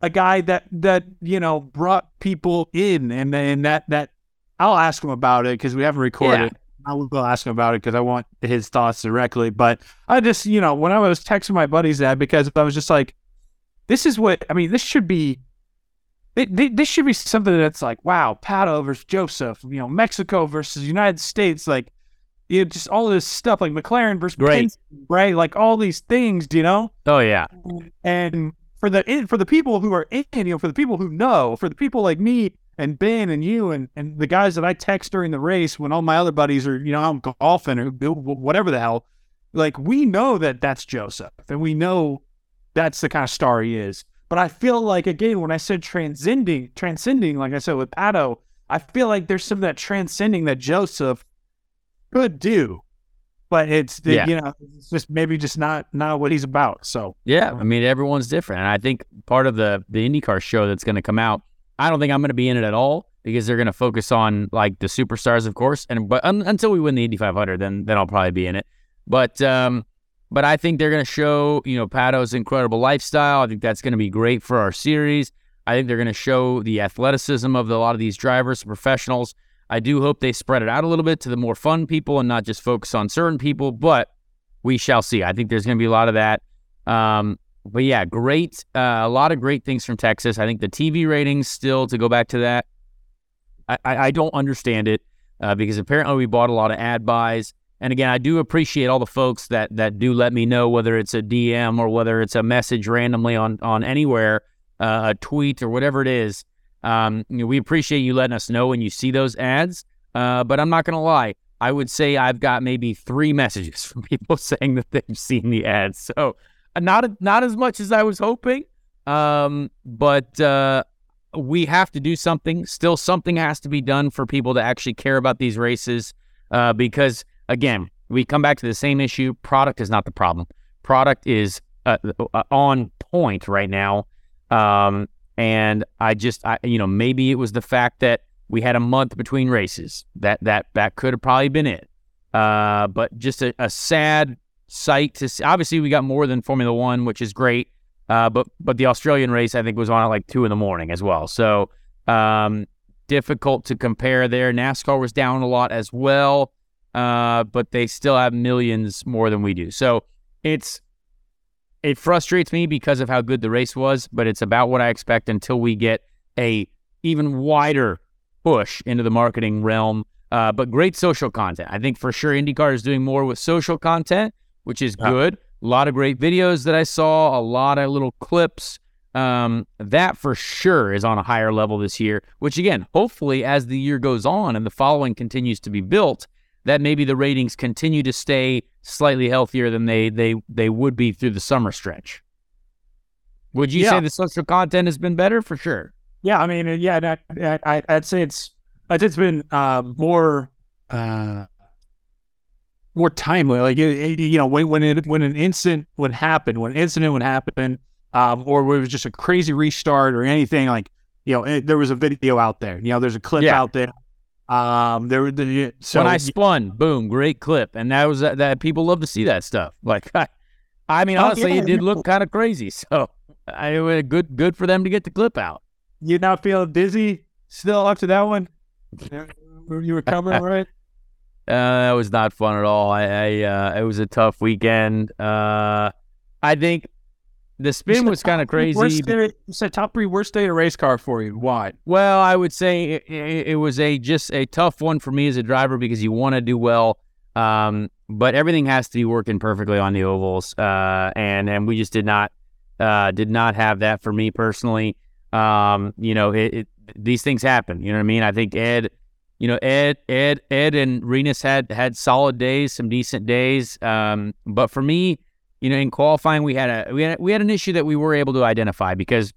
a guy that that you know brought people in and and that that I'll ask him about it because we haven't recorded. Yeah. I will go ask him about it because I want his thoughts directly. But I just you know when I was texting my buddies that because I was just like, this is what I mean. This should be. it- This should be something that's like, wow, Pato versus Josef, you know, Mexico versus United States, like, you know, just all this stuff, like McLaren versus Great. Right? Like all these things, you know Oh yeah. and for the for the people who are in, you know, for the people who know, for the people like me and Ben and you and and the guys that I text during the race when all my other buddies are you know out golfing or whatever the hell, like we know that that's Josef and we know that's the kind of star he is. But I feel like again when I said transcending, transcending, like I said with Pato, I feel like there's some of that transcending that Josef could do, but it's the, Yeah. you know it's just maybe just not not what he's about. So Yeah, I mean everyone's different, and I think part of the the IndyCar show that's going to come out, I don't think I'm going to be in it at all because they're going to focus on like the superstars, of course, and but un, until we win the Indy 500, then then I'll probably be in it. But um, but I think they're going to show you know Pato's incredible lifestyle. I think that's going to be great for our series. I think they're going to show the athleticism of the, a lot of these drivers, professionals. I do hope they spread it out a little bit to the more fun people and not just focus on certain people, but we shall see. I think there's going to be a lot of that. Um, but yeah, great. Uh, a lot of great things from Texas. I think the TV ratings still, to go back to that, I, I, don't understand it uh, because apparently we bought a lot of ad buys. And again, I do appreciate all the folks that that do let me know whether it's a DM or whether it's a message randomly on on anywhere, uh, a tweet or whatever it is. Um, you know, we appreciate you letting us know when you see those ads. Uh, but I'm not going to lie. I would say I've got maybe three messages from people saying that they've seen the ads. So uh, not not as much as I was hoping. Um, but uh, we have to do something. Still, something has to be done for people to actually care about these races. Uh, because again, we come back to the same issue. Product is not the problem. Product is uh, uh, on point right now. Um, and I just, I, you know, maybe it was the fact that we had a month between races. That that that could have probably been it. Uh, but just a, a sad sight to see. Obviously, we got more than Formula One, which is great. Uh, but but the Australian race, I think, was on at like two in the morning as well. So um, difficult to compare there. NASCAR was down a lot as well, uh, but they still have millions more than we do. So it's it frustrates me because of how good the race was, but it's about what I expect until we get a even wider push into the marketing realm. Uh, but great social content. I think for sure IndyCar is doing more with social content, which is good. A lot of great videos that I saw, a lot of little clips. Um, that for sure is on a higher level this year, which again, hopefully, as the year goes on and the following continues to be built, that maybe the ratings continue to stay slightly healthier than they they they would be through the summer stretch. Would you Yeah. say the social content has been better for sure? Yeah, I mean, yeah, I, I'd say it's I'd say it's been uh, more uh, more timely. Like it, it- you know, when when it when an incident would happen, when an incident would happen, um, or it was just a crazy restart or anything like you know, it, there was a video out there. You know, there's a clip Yeah. out there. Um, there the so when I spun, boom, great clip, and that was that, that people love to see that stuff. Like, I, I mean, Oh, honestly, yeah, it did look kind of crazy. So, I it was good good for them to get the clip out. you not feeling dizzy still after that one? You were coming right? Uh, that was not fun at all. I, I uh, it was a tough weekend. Uh, I think the spin was kind of crazy. Day, you said top three worst day in a race car for you. Why? Well, I would say it, it, it was a just a tough one for me as a driver because you want to do well, um, but everything has to be working perfectly on the ovals, uh, and and we just did not uh, did not have that for me personally. Um, you know, it, it, these things happen. You know what I mean? I think Ed, you know, Ed, Ed, Ed, and Rinus had had solid days, some decent days. Um, but for me, you know, in qualifying, we had a we had we had an issue that we were able to identify because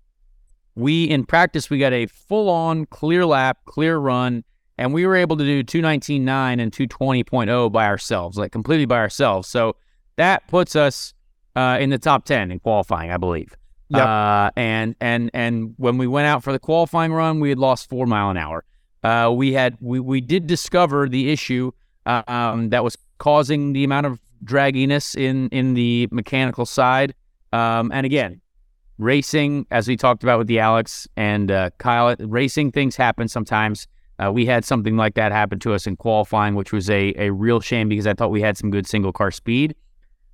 we in practice we got a full on clear lap, clear run, and we were able to do 219.9 and 220.0 by ourselves, like completely by ourselves. So that puts us uh, in the top 10 in qualifying, I believe. Yep. Uh, and and and when we went out for the qualifying run, we had lost four mile an hour. Uh, we had we we did discover the issue uh, um, that was causing the amount of dragginess in in the mechanical side. Um, and again, racing, as we talked about with the Alex and uh, Kyle, racing things happen sometimes. Uh, we had something like that happen to us in qualifying, which was a a real shame because I thought we had some good single car speed,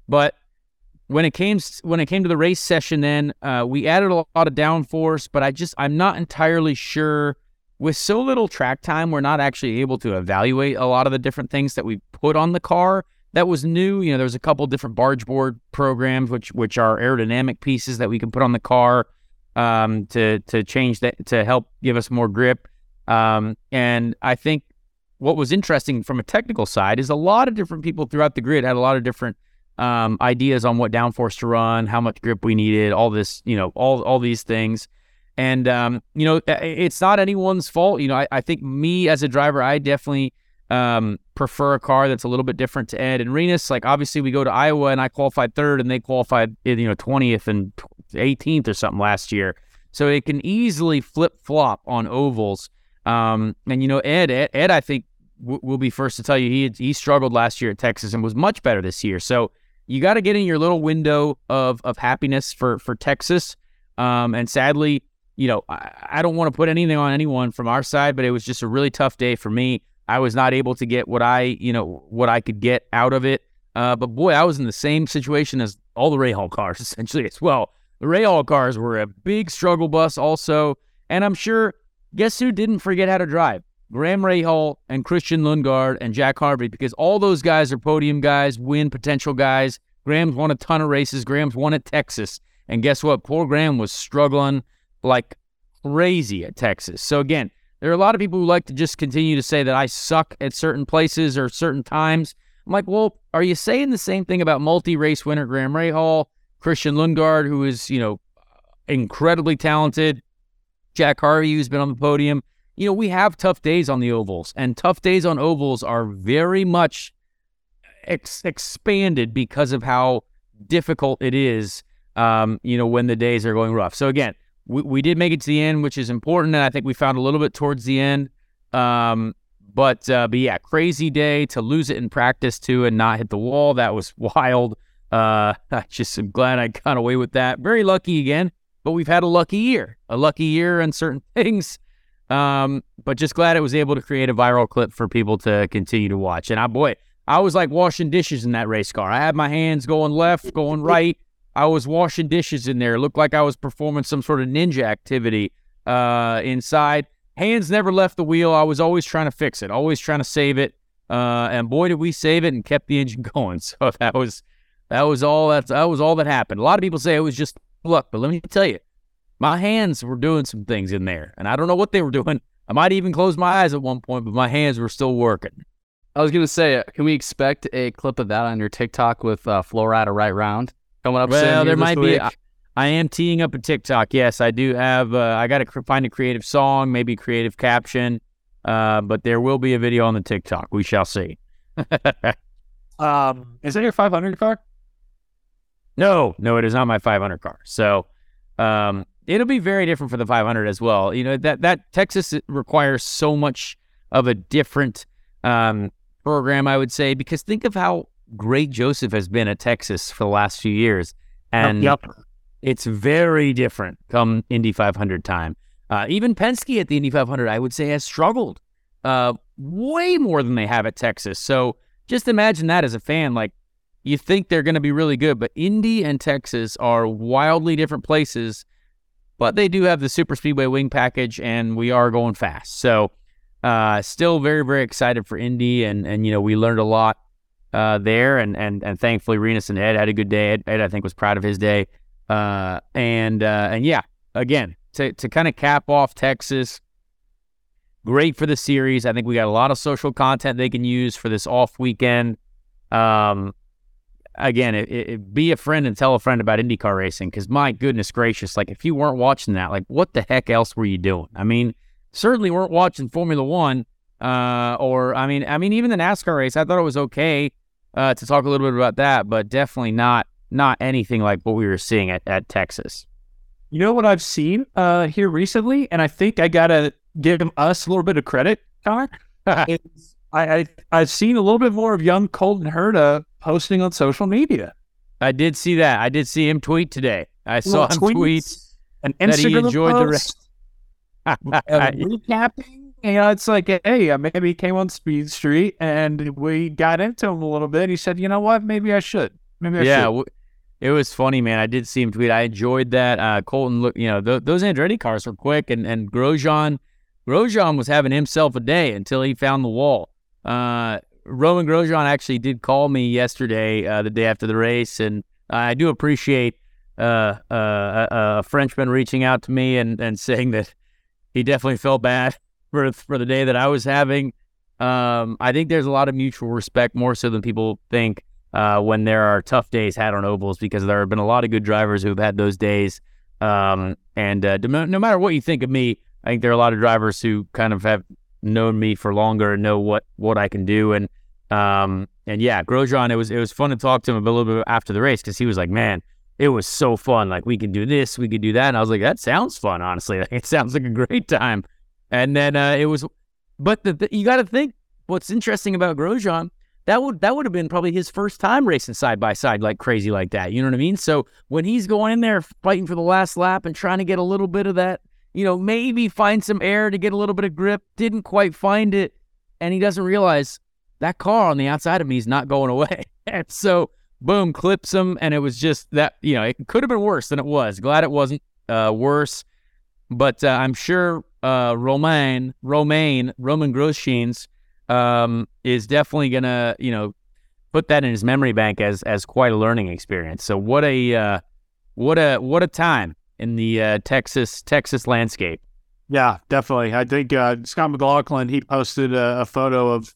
but when it came when it came to the race session, then uh, we added a lot of downforce, but I just I'm not entirely sure. With so little track time, we're not actually able to evaluate a lot of the different things that we put on the car. That was new. You know, there was a couple different barge board programs, which which are aerodynamic pieces that we can put on the car um, to to change that to help give us more grip. Um, and I think what was interesting from a technical side is a lot of different people throughout the grid had a lot of different um, ideas on what downforce to run, how much grip we needed, all this, you know, all all these things. And um, you know, it's not anyone's fault. You know, I, I think me as a driver, I definitely um, prefer a car that's a little bit different to Ed and Rinus. Like obviously, we go to Iowa and I qualified third, and they qualified you know twentieth and eighteenth or something last year. So it can easily flip flop on ovals. Um, and you know, Ed, Ed, Ed I think w- will be first to tell you he he struggled last year at Texas and was much better this year. So you got to get in your little window of of happiness for for Texas. Um, and sadly, you know, I, I don't want to put anything on anyone from our side, but it was just a really tough day for me. I was not able to get what I, you know, what I could get out of it. Uh, but boy, I was in the same situation as all the Rahal cars essentially as well. The Rahal cars were a big struggle bus also, and I'm sure guess who didn't forget how to drive? Graham Rahal and Christian Lundgaard and Jack Harvey, because all those guys are podium guys, win potential guys. Graham's won a ton of races. Graham's won at Texas. And guess what? Poor Graham was struggling like crazy at Texas. So again, there are a lot of people who like to just continue to say that I suck at certain places or certain times. I'm like, well, are you saying the same thing about multi-race winner Graham Rahal, Christian Lundgaard, who is, you know, incredibly talented, Jack Harvey, who's been on the podium? you know, we have tough days on the ovals, and tough days on ovals are very much ex- expanded because of how difficult it is, um, you know, when the days are going rough. So, again, we, we did make it to the end, which is important, and I think we found a little bit towards the end. Um, but, uh, but yeah, crazy day to lose it in practice too and not hit the wall. That was wild. Uh, I just am glad I got away with that. Very lucky again, but we've had a lucky year, a lucky year on certain things. Um, but just glad it was able to create a viral clip for people to continue to watch. And I, boy, I was like washing dishes in that race car. I had my hands going left, going right. I was washing dishes in there. It looked like I was performing some sort of ninja activity uh, inside. Hands never left the wheel. I was always trying to fix it, always trying to save it. Uh, and boy, did we save it and kept the engine going. So that was that was all that that was all that happened. A lot of people say it was just luck, but let me tell you, my hands were doing some things in there, and I don't know what they were doing. I might even close my eyes at one point, but my hands were still working. I was gonna say, uh, can we expect a clip of that on your TikTok with uh, Flo Rida right round coming up? Well, there might week? be. I, I, am teeing up a TikTok. Yes, I do have. Uh, I got to cr- find a creative song, maybe creative caption, uh, but there will be a video on the TikTok. We shall see. um, is that your 500 car? No, no, it is not my 500 car. So, um, it'll be very different for the 500 as well. You know that that Texas requires so much of a different um, program, I would say, because think of how great Josef has been at Texas for the last few years, and yep. it's very different come Indy 500 time. Uh, even Penske at the Indy 500, I would say, has struggled uh, way more than they have at Texas. So just imagine that as a fan, like you think they're going to be really good, but Indy and Texas are wildly different places but they do have the super speedway wing package and we are going fast so uh, still very very excited for indy and and you know we learned a lot uh, there. And and and thankfully Rinus and Ed had a good day. Ed, Ed I think was proud of his day. Uh, and uh, and yeah again to to kind of cap off Texas great for the series. I think we got a lot of social content they can use for this off weekend. Um, again, it, it, be a friend and tell a friend about IndyCar racing because my goodness gracious, like if you weren't watching that, like what the heck else were you doing? I mean, certainly weren't watching Formula One, uh, or I mean, I mean even the NASCAR race. I thought it was okay uh, to talk a little bit about that, but definitely not not anything like what we were seeing at, at Texas. You know what I've seen uh, here recently, and I think I gotta give us a little bit of credit, Conor. is I, I I've seen a little bit more of young Colton Herta posting on social media. I did see that. I did see him tweet today. I saw him tweet an that he Instagram enjoyed the post, race. uh, recapping. You know, it's like, hey, maybe he came on Speed Street and we got into him a little bit. He said, you know what, maybe I should. Maybe I yeah, should. w- it was funny, man. I did see him tweet. I enjoyed that. Uh, Colton, look, you know, th- those Andretti cars were quick, and and Grosjean, Grosjean was having himself a day until he found the wall. Uh, Roman Grosjean actually did call me yesterday, uh, the day after the race, and I do appreciate uh, uh, a, a Frenchman reaching out to me and and saying that he definitely felt bad for for the day that I was having. Um, I think there's a lot of mutual respect, more so than people think uh, when there are tough days had on ovals because there have been a lot of good drivers who've had those days. Um, and uh, no, matter what you think of me, I think there are a lot of drivers who kind of have known me for longer and know what what I can do. And um, and yeah, Grosjean, it was it was fun to talk to him a little bit after the race because he was like, man, it was so fun. Like we can do this, we could do that. And I was like, that sounds fun, honestly. Like, it sounds like a great time. And then uh, it was, but the, the, you got to think what's interesting about Grosjean that would that would have been probably his first time racing side by side like crazy like that. You know what I mean? So when he's going in there fighting for the last lap and trying to get a little bit of that, you know, maybe find some air to get a little bit of grip, didn't quite find it, and he doesn't realize that car on the outside of me is not going away. and so boom, clips him, and it was just that, you know, it could have been worse than it was. Glad it wasn't uh, worse. But uh, I'm sure uh, Romain, Romain, Roman Grosjean's um, is definitely gonna, you know, put that in his memory bank as as quite a learning experience. So what a uh, what a what a time in the uh, Texas Texas landscape. Yeah, definitely. I think uh, Scott McLaughlin he posted a, a photo of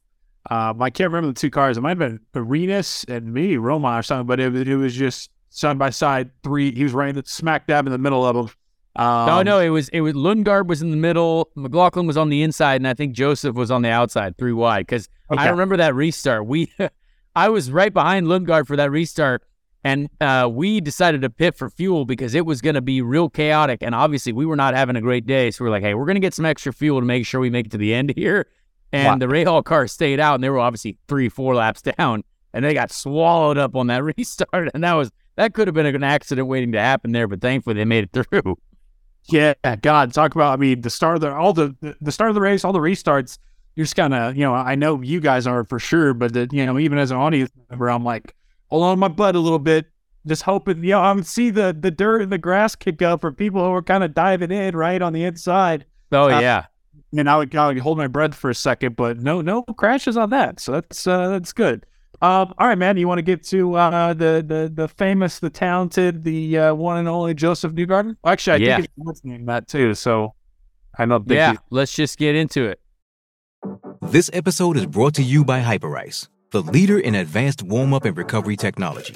um, I can't remember the two cars. It might have been Arenas and maybe Roma or something, but it, it was just side by side three. He was right smack dab in the middle of them. Um, no, no, it was it was Lundgaard was in the middle, McLaughlin was on the inside, and I think Josef was on the outside, three wide. Because Okay. I remember that restart. We, I was right behind Lundgaard for that restart, and uh, we decided to pit for fuel because it was going to be real chaotic, and obviously we were not having a great day. So we are like, hey, we're going to get some extra fuel to make sure we make it to the end here. And Wow. the Rahal car stayed out, and they were obviously three, four laps down, and they got swallowed up on that restart, and that was that could have been an accident waiting to happen there, but thankfully they made it through. Yeah, God, talk about. I mean, the start of the all the the- start of the race, all the restarts. You're just kind of, you know, I know you guys are for sure, but the, you know, even as an audience member, I'm like, hold on my butt a little bit, just hoping, you know, I would see the the dirt and the grass kick up for people who are kind of diving in right on the inside. Oh Uh, yeah. And I would, I would hold my breath for a second, but no, no crashes on that, so that's uh, that's good. Um, all right, man, you want to get to uh, the the the famous, the talented, the uh, one and only Josef Newgarden? Actually, I Yeah. think it's what's name that too. So I don't think Yeah, he's- let's just get into it. This episode is brought to you by Hyperice, the leader in advanced warm up and recovery technology.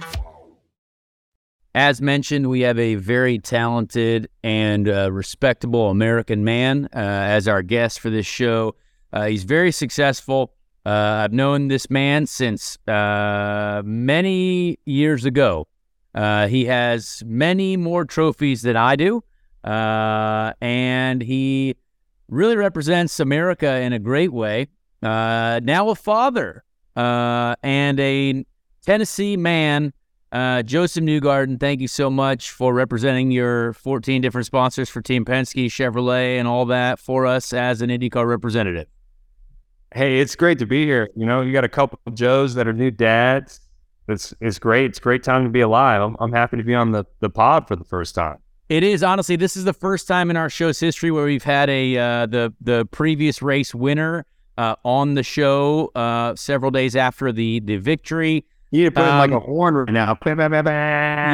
As mentioned, we have a very talented and uh, respectable American man uh, as our guest for this show. Uh, he's very successful. Uh, I've known this man since uh, many years ago. Uh, he has many more trophies than I do, and he really represents America in a great way. Now a father and a Tennessee man. Uh, Josef Newgarden, thank you so much for representing your 14 different sponsors for Team Penske, Chevrolet, and all that for us as an IndyCar representative. Hey, it's great to be here. You know, you got a couple of Joes that are new dads it's it's great. It's a great time to be alive. I'm, I'm happy to be on the, the pod for the first time. It is honestly. This is the first time in our show's history where we've had a uh, the the previous race winner uh, on the show uh, several days after the the victory. You need to put in like a Um, horn right now.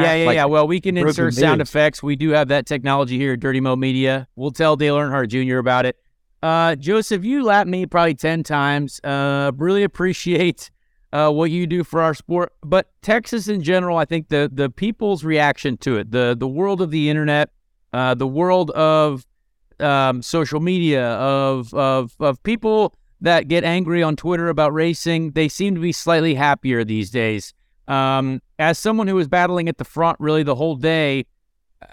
Yeah, yeah, Like yeah. Well, we can insert sound news. effects. We do have that technology here at Dirty Mo Media. We'll tell Dale Earnhardt Jr. about it. Uh, Josef, you lapped me probably 10 times. Uh, really appreciate uh, what you do for our sport. But Texas in general, I think the the people's reaction to it, the the world of the internet, uh, the world of um, social media, of, of of people that get angry on Twitter about racing, they seem to be slightly happier these days. Um, as someone who was battling at the front really the whole day, uh,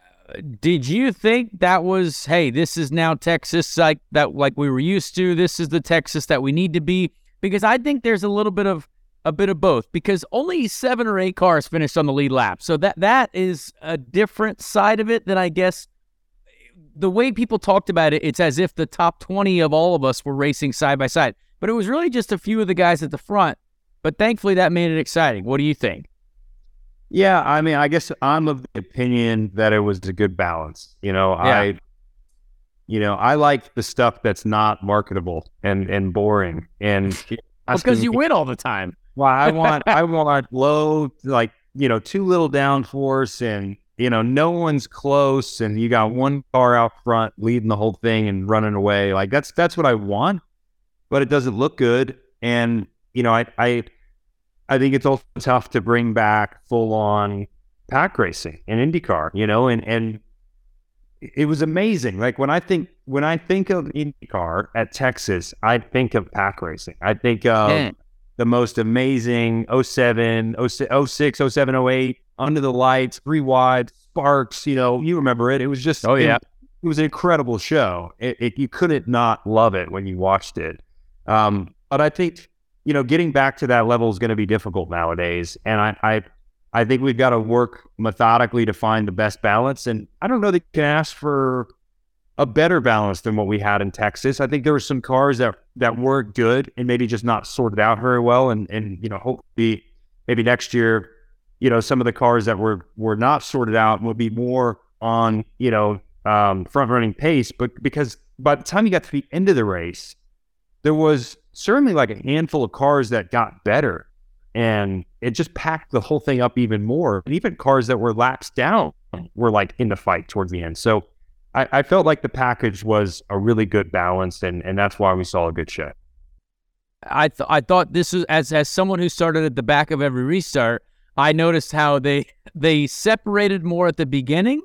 did you think that was hey, this is now Texas like that like we were used to? This is the Texas that we need to be? Because I think there's a little bit of a bit of both because only seven or eight cars finished on the lead lap. So that that is a different side of it than I guess the way people talked about it, it's as if the top 20 of all of us were racing side by side. But it was really just a few of the guys at the front. But thankfully, that made it exciting. What do you think? Yeah, I mean, I guess I'm of the opinion that it was a good balance. You know, Yeah. I, you know, I like the stuff that's not marketable and and boring and Because you win all the time. Well, I want I want low like you know too little downforce and you know no one's close and you got one car out front leading the whole thing and running away. Like that's that's what I want, but it doesn't look good. And you know I I I think it's also tough to bring back full on pack racing and IndyCar you know and and it was amazing. Like when I think when I think of IndyCar at Texas I think of pack racing. I think of Yeah. the most amazing 07, 06, 06, 07, 08, under the lights, three wide, sparks. You know, you remember it. It was just, Oh, yeah. it, it was an incredible show. It, it, you couldn't not love it when you watched it. Um, but I think, you know, getting back to that level is going to be difficult nowadays. And I, I, I think we've got to work methodically to find the best balance. And I don't know that you can ask for a better balance than what we had in Texas. I think there were some cars that that were good and maybe just not sorted out very well. And and you know, hopefully maybe next year, you know, some of the cars that were were not sorted out would be more on, you know, um, front running pace. But because by the time you got to the end of the race, there was certainly like a handful of cars that got better. And it just packed the whole thing up even more. And even cars that were laps down were like in the fight towards the end. So I, I felt like the package was a really good balance, and, and that's why we saw a good show. I th- I thought this was as as someone who started at the back of every restart. I noticed how they they separated more at the beginning,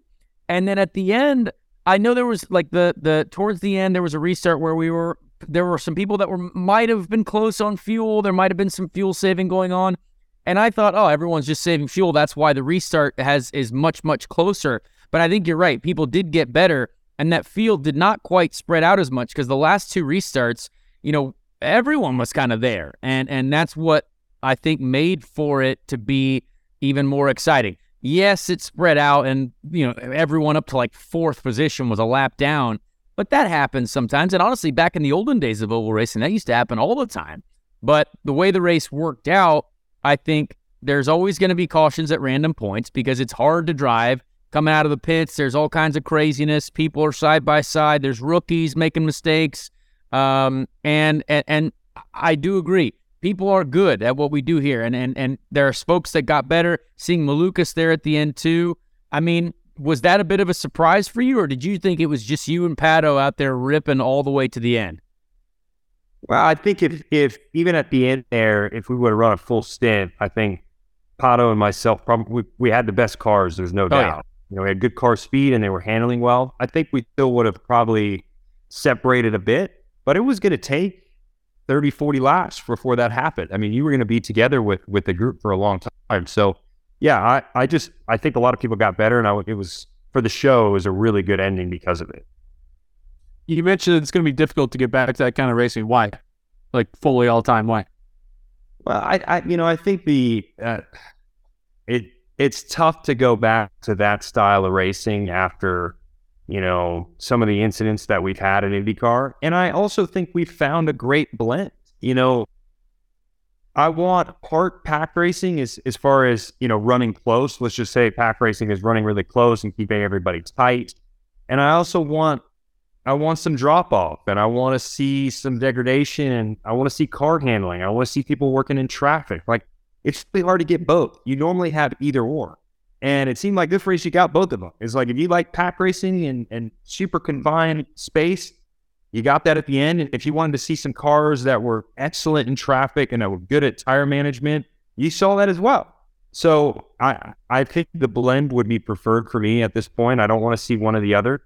and then at the end, I know there was like the the towards the end there was a restart where we were there were some people that were might have been close on fuel. There might have been some fuel saving going on, and I thought, oh, everyone's just saving fuel. That's why the restart has is much much closer. But I think you're right. People did get better, and that field did not quite spread out as much because the last two restarts, you know, everyone was kind of there, and and that's what I think made for it to be even more exciting. Yes, it spread out, and you know, everyone up to like fourth position was a lap down, but that happens sometimes. And honestly, back in the olden days of oval racing, that used to happen all the time. But the way the race worked out, I think there's always going to be cautions at random points because it's hard to drive. Coming out of the pits, there's all kinds of craziness. People are side by side. There's rookies making mistakes. Um, and, and and I do agree. People are good at what we do here, and and and there are folks that got better. Seeing Malukas there at the end too. I mean, was that a bit of a surprise for you, or did you think it was just you and Pato out there ripping all the way to the end? Well, I think if if even at the end there, if we would have run a full stint, I think Pato and myself probably we, we had the best cars. There's no Oh, yeah. doubt. You know, we had good car speed and they were handling well. I think we still would have probably separated a bit, but it was going to take 30, 40 laps before that happened. I mean, you were going to be together with with the group for a long time. So, yeah, I I just I think a lot of people got better, and I it was for the show. It was a really good ending because of it. You mentioned it's going to be difficult to get back to that kind of racing. Why? Like fully all time. Why? Well, I, I you know, I think the uh, it it's tough to go back to that style of racing after you know some of the incidents that we've had in IndyCar, and I also think we've found a great blend. You know, I want part pack racing as as far as you know running close. Let's just say pack racing is running really close and keeping everybody tight. And I also want I want some drop off and I want to see some degradation and I want to see car handling. I want to see people working in traffic. Like it's really hard to get both. You normally have either or. And it seemed like this race you got both of them. It's like if you like pack racing and, and super confined space, you got that at the end. And if you wanted to see some cars that were excellent in traffic and that were good at tire management, you saw that as well. So I I think the blend would be preferred for me at this point. I don't want to see one or the other.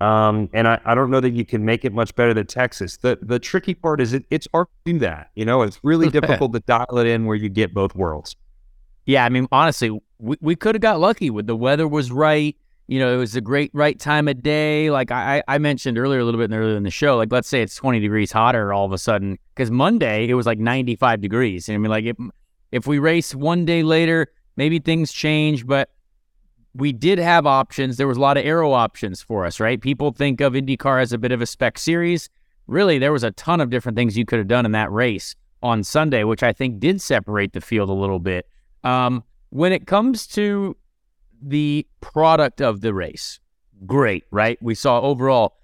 Um, and I, I don't know that you can make it much better than Texas. The the tricky part is it, it's hard to do that. You know, it's really difficult to dial it in where you get both worlds. Yeah, I mean, honestly, we, we could have got lucky with the weather was right. You know, it was a great right time of day. Like I, I mentioned earlier, a little bit earlier in the show. Like let's say it's 20 degrees hotter all of a sudden because Monday it was like 95 degrees. And I mean, like if if we race one day later, maybe things change, but we did have options. There was a lot of aero options for us, right? People think of IndyCar as a bit of a spec series. Really, there was a ton of different things you could have done in that race on Sunday, which I think did separate the field a little bit. Um, when it comes to the product of the race, great, right? We saw overall.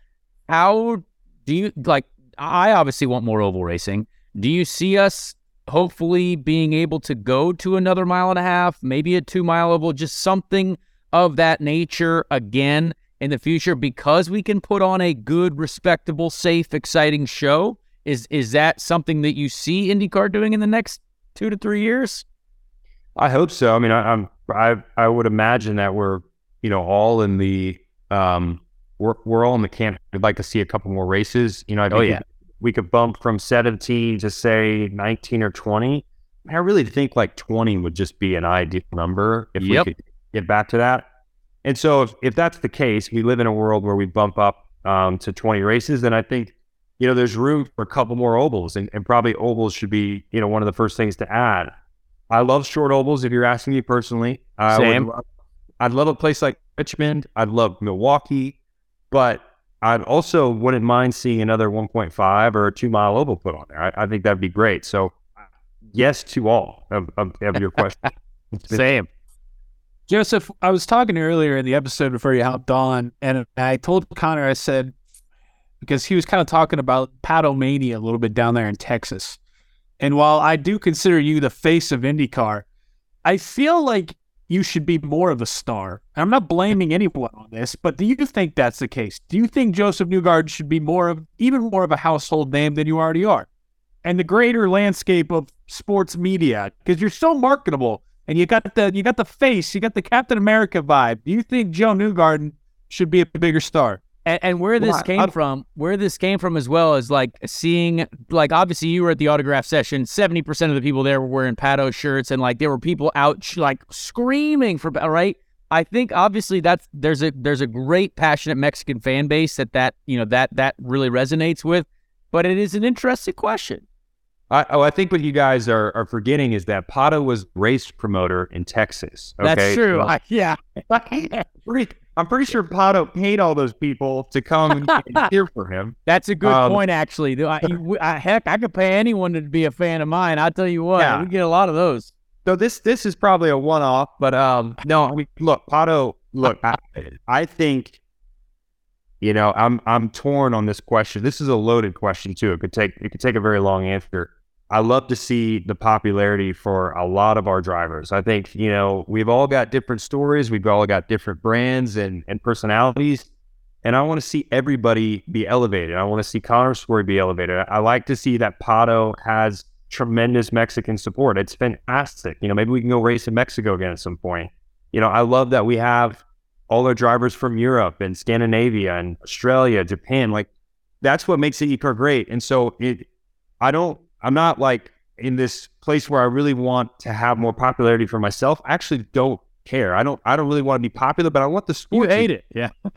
How do you like? I obviously want more oval racing. Do you see us hopefully being able to go to another mile and a half, maybe a two mile oval, just something of that nature again in the future because we can put on a good, respectable, safe, exciting show? Is is that something that you see IndyCar doing in the next two to three years? I hope so. I mean, I, am I I would imagine that we're you know all in the um we're we're all in the camp. I'd like to see a couple more races. You know, I oh yeah, we could bump from 17 to say 19 or 20. I really think like 20 would just be an ideal number if yep. we could get back to that. And so if, if that's the case, we live in a world where we bump up um, to 20 races, then I think, you know, there's room for a couple more ovals and, and probably ovals should be, you know, one of the first things to add. I love short ovals if you're asking me personally. I Same. Love, I'd love a place like Richmond. I'd love Milwaukee, but I'd also wouldn't mind seeing another 1.5 or a two mile oval put on there. I, I think that'd be great. So, yes to all of, of, of your question. Same. Josef, I was talking earlier in the episode before you hopped on, and I told Conor, I said, because he was kind of talking about Pato-Mania a little bit down there in Texas. And while I do consider you the face of IndyCar, I feel like you should be more of a star. I'm not blaming anyone on this, but do you think that's the case? Do you think Josef Newgarden should be more of, even more of a household name than you already are? And the greater landscape of sports media, because you're so marketable and you got the you got the face, you got the Captain America vibe. Do you think Joe Newgarden should be a bigger star? And, and where this well, came I, from, where this came from as well is like seeing, like obviously you were at the autograph session. Seventy percent of the people there were wearing Pato shirts, and like there were people out like screaming for right. I think obviously that's there's a there's a great passionate Mexican fan base that that you know that that really resonates with, but it is an interesting question. I, oh, I think what you guys are, are forgetting is that Pato was race promoter in Texas. Okay? That's true. I, yeah. I'm pretty sure Pato paid all those people to come and cheer for him. That's a good um, point, actually. I, I, heck, I could pay anyone to be a fan of mine. I'll tell you what, yeah. we get a lot of those. So this this is probably a one off, but um, no, I mean, look, Pato, look, I, I think you know, I'm I'm torn on this question. This is a loaded question too. It could take it could take a very long answer. I love to see the popularity for a lot of our drivers. I think, you know, we've all got different stories, we've all got different brands and, and personalities. And I want to see everybody be elevated. I want to see Conor's story be elevated. I like to see that Pato has tremendous Mexican support. It's fantastic. You know, maybe we can go race in Mexico again at some point. You know, I love that we have all our drivers from Europe and Scandinavia and Australia, Japan. Like that's what makes IndyCar great. And so it, I don't, I'm not like in this place where I really want to have more popularity for myself. I actually don't care. I don't, I don't really want to be popular, but I want the sport. You hate it. Yeah.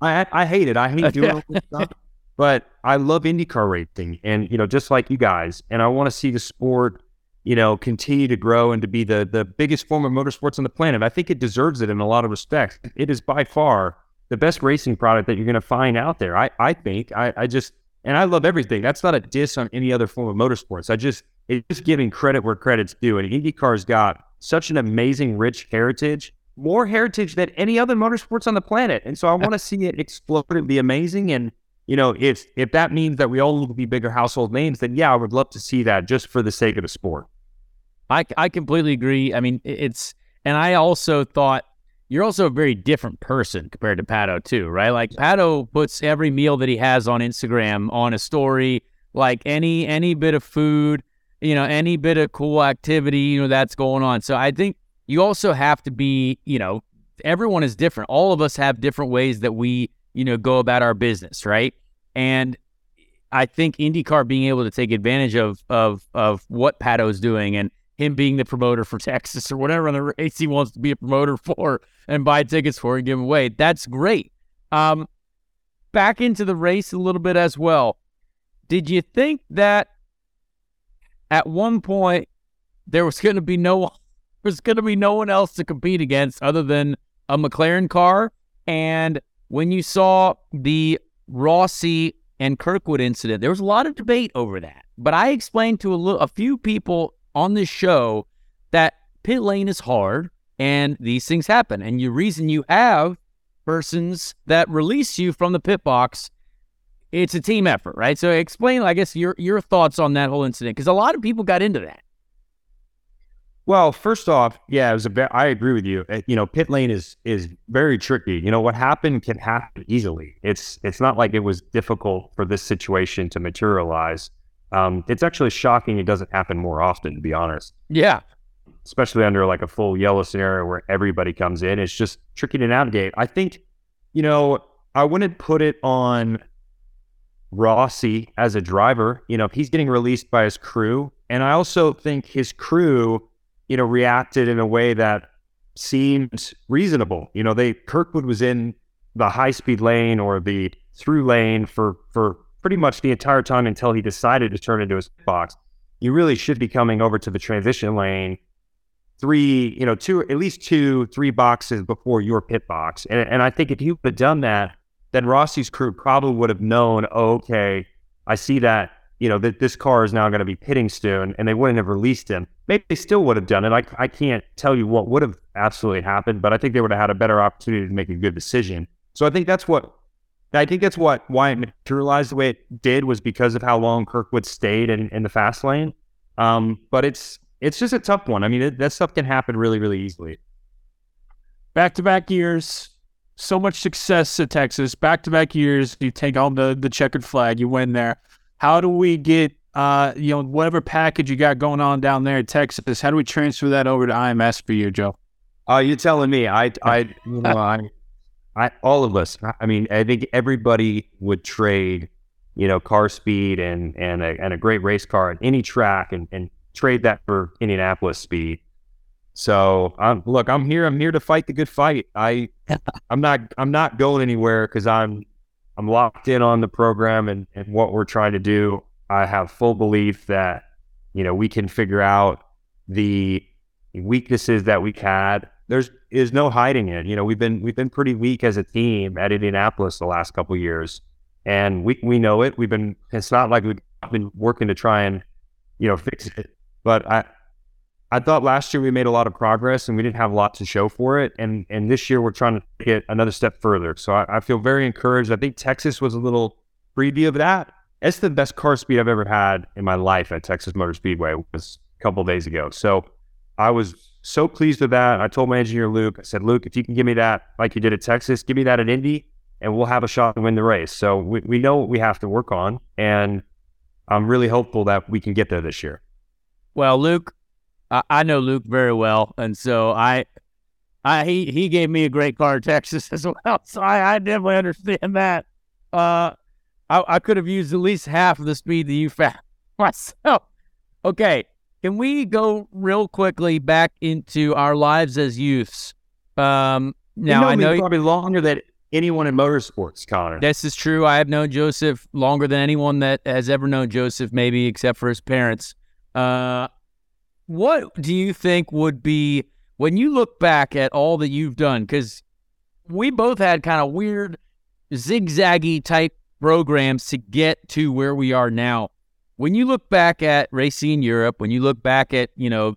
I, I hate it. I hate doing all this stuff. But I love IndyCar racing and, you know, just like you guys. And I want to see the sport you know, continue to grow and to be the the biggest form of motorsports on the planet. I think it deserves it in a lot of respects. It is by far the best racing product that you're going to find out there. I I think I I just and I love everything. That's not a diss on any other form of motorsports. I just it's just giving credit where credit's due. And IndyCar's got such an amazing, rich heritage, more heritage than any other motorsports on the planet. And so I want to see it explode and be amazing. And you know, if if that means that we all will be bigger household names, then yeah, I would love to see that just for the sake of the sport. I I completely agree. I mean, it's and I also thought you're also a very different person compared to Pato too, right? Like Pato puts every meal that he has on Instagram on a story, like any any bit of food, you know, any bit of cool activity, you know, that's going on. So I think you also have to be, you know, everyone is different. All of us have different ways that we, you know, go about our business, right? And I think IndyCar being able to take advantage of of of what Pato's doing and him being the promoter for Texas or whatever the race he wants to be a promoter for and buy tickets for and give away. That's great. Um, back into the race a little bit as well. Did you think that at one point there was going to be no there's going to be no one else to compete against other than a McLaren car? And when you saw the Rossi and Kirkwood incident, there was a lot of debate over that. But I explained to a, a few people on this show that pit lane is hard and these things happen. And the reason you have persons that release you from the pit box, it's a team effort, right? So explain, I guess, your your thoughts on that whole incident because a lot of people got into that. Well, first off, yeah, it was a bit, I agree with you. Uh, you know, pit lane is is very tricky. You know, what happened can happen easily. It's it's not like it was difficult for this situation to materialize. Um, it's actually shocking it doesn't happen more often, to be honest. Yeah. Especially under like a full yellow scenario where everybody comes in. It's just tricky to navigate. I think, you know, I wouldn't put it on Rossi as a driver. You know, he's getting released by his crew. And I also think his crew, you know, reacted in a way that seemed reasonable. You know, they Kirkwood was in the high speed lane or the through lane for for pretty much the entire time until he decided to turn into his box. You really should be coming over to the transition lane three, you know, two, at least two, three boxes before your pit box. And, and I think if you had done that, then Rossi's crew probably would have known, oh, okay, I see that, you know, that this car is now going to be pitting soon, and they wouldn't have released him. Maybe they still would have done it. I, I can't tell you what would have absolutely happened, but I think they would have had a better opportunity to make a good decision. So I think that's what I think that's what why it materialized the way it did was because of how long Kirkwood stayed in, in the fast lane. Um, but it's it's just a tough one. I mean, it, that stuff can happen really, really easily. Back to back years, so much success at Texas. Back to back years, you take on the the checkered flag, you win there. How do we get uh, you know, whatever package you got going on down there in Texas, how do we transfer that over to IMS for you, Joe? Uh, you're telling me. I, I, you know, I, I, all of us. I mean, I think everybody would trade, you know, car speed and and a, and a great race car at any track and, and trade that for Indianapolis speed. So um, look, I'm here. I'm here to fight the good fight. I I'm not I'm not going anywhere because I'm I'm locked in on the program and, and what we're trying to do. I have full belief that you know we can figure out the weaknesses that we had there's is no hiding it. You know, we've been we've been pretty weak as a team at Indianapolis the last couple years, and we we know it. We've been. It's not like we've been working to try and you know fix it. But I I thought last year we made a lot of progress and we didn't have a lot to show for it. And and this year we're trying to get another step further. So I, I feel very encouraged. I think Texas was a little preview of that. It's the best car speed I've ever had in my life at Texas Motor Speedway was a couple days ago. So I was so pleased with that. I told my engineer Luke, I said, Luke, if you can give me that like you did at Texas, give me that at Indy, and we'll have a shot to win the race. So we, we know what we have to work on, and I'm really hopeful that we can get there this year. Well, Luke, I, I know Luke very well, and so I, I he he gave me a great car at Texas as well, so I, I definitely understand that. Uh, I, I could have used at least half of the speed that you found myself. Okay, can we go real quickly back into our lives as youths? Um, now you know I know probably longer than anyone in motorsports, Conor. This is true. I have known Josef longer than anyone that has ever known Josef, maybe except for his parents. Uh, what do you think would be when you look back at all that you've done? Because we both had kind of weird, zigzaggy type programs to get to where we are now. When you look back at racing in Europe, when you look back at, you know,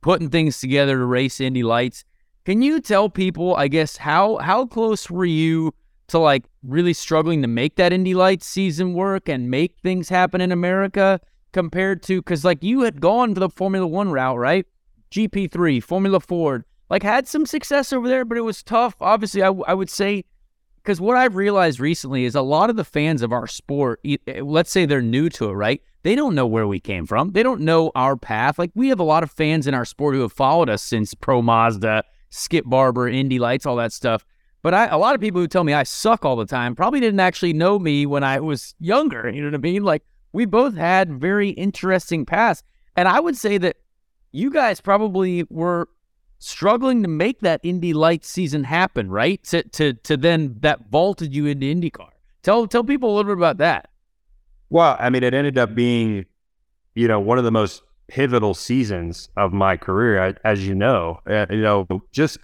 putting things together to race Indy Lights, can you tell people, I guess, how how close were you to like really struggling to make that Indy Lights season work and make things happen in America compared to because like you had gone to the Formula One route, right? GP3, Formula Ford, like had some success over there, but it was tough. Obviously, I, I would say because what I've realized recently is a lot of the fans of our sport, eh, let's say they're new to it, right? They don't know where we came from. They don't know our path. Like we have a lot of fans in our sport who have followed us since Pro Mazda, Skip Barber, Indy Lights, all that stuff. But I, a lot of people who tell me I suck all the time probably didn't actually know me when I was younger. You know what I mean? Like we both had very interesting paths. And I would say that you guys probably were struggling to make that Indy Lights season happen, right? To to to then that vaulted you into IndyCar. Tell tell people a little bit about that. Well, I mean, it ended up being, you know, one of the most pivotal seasons of my career, as you know. Uh, you know, just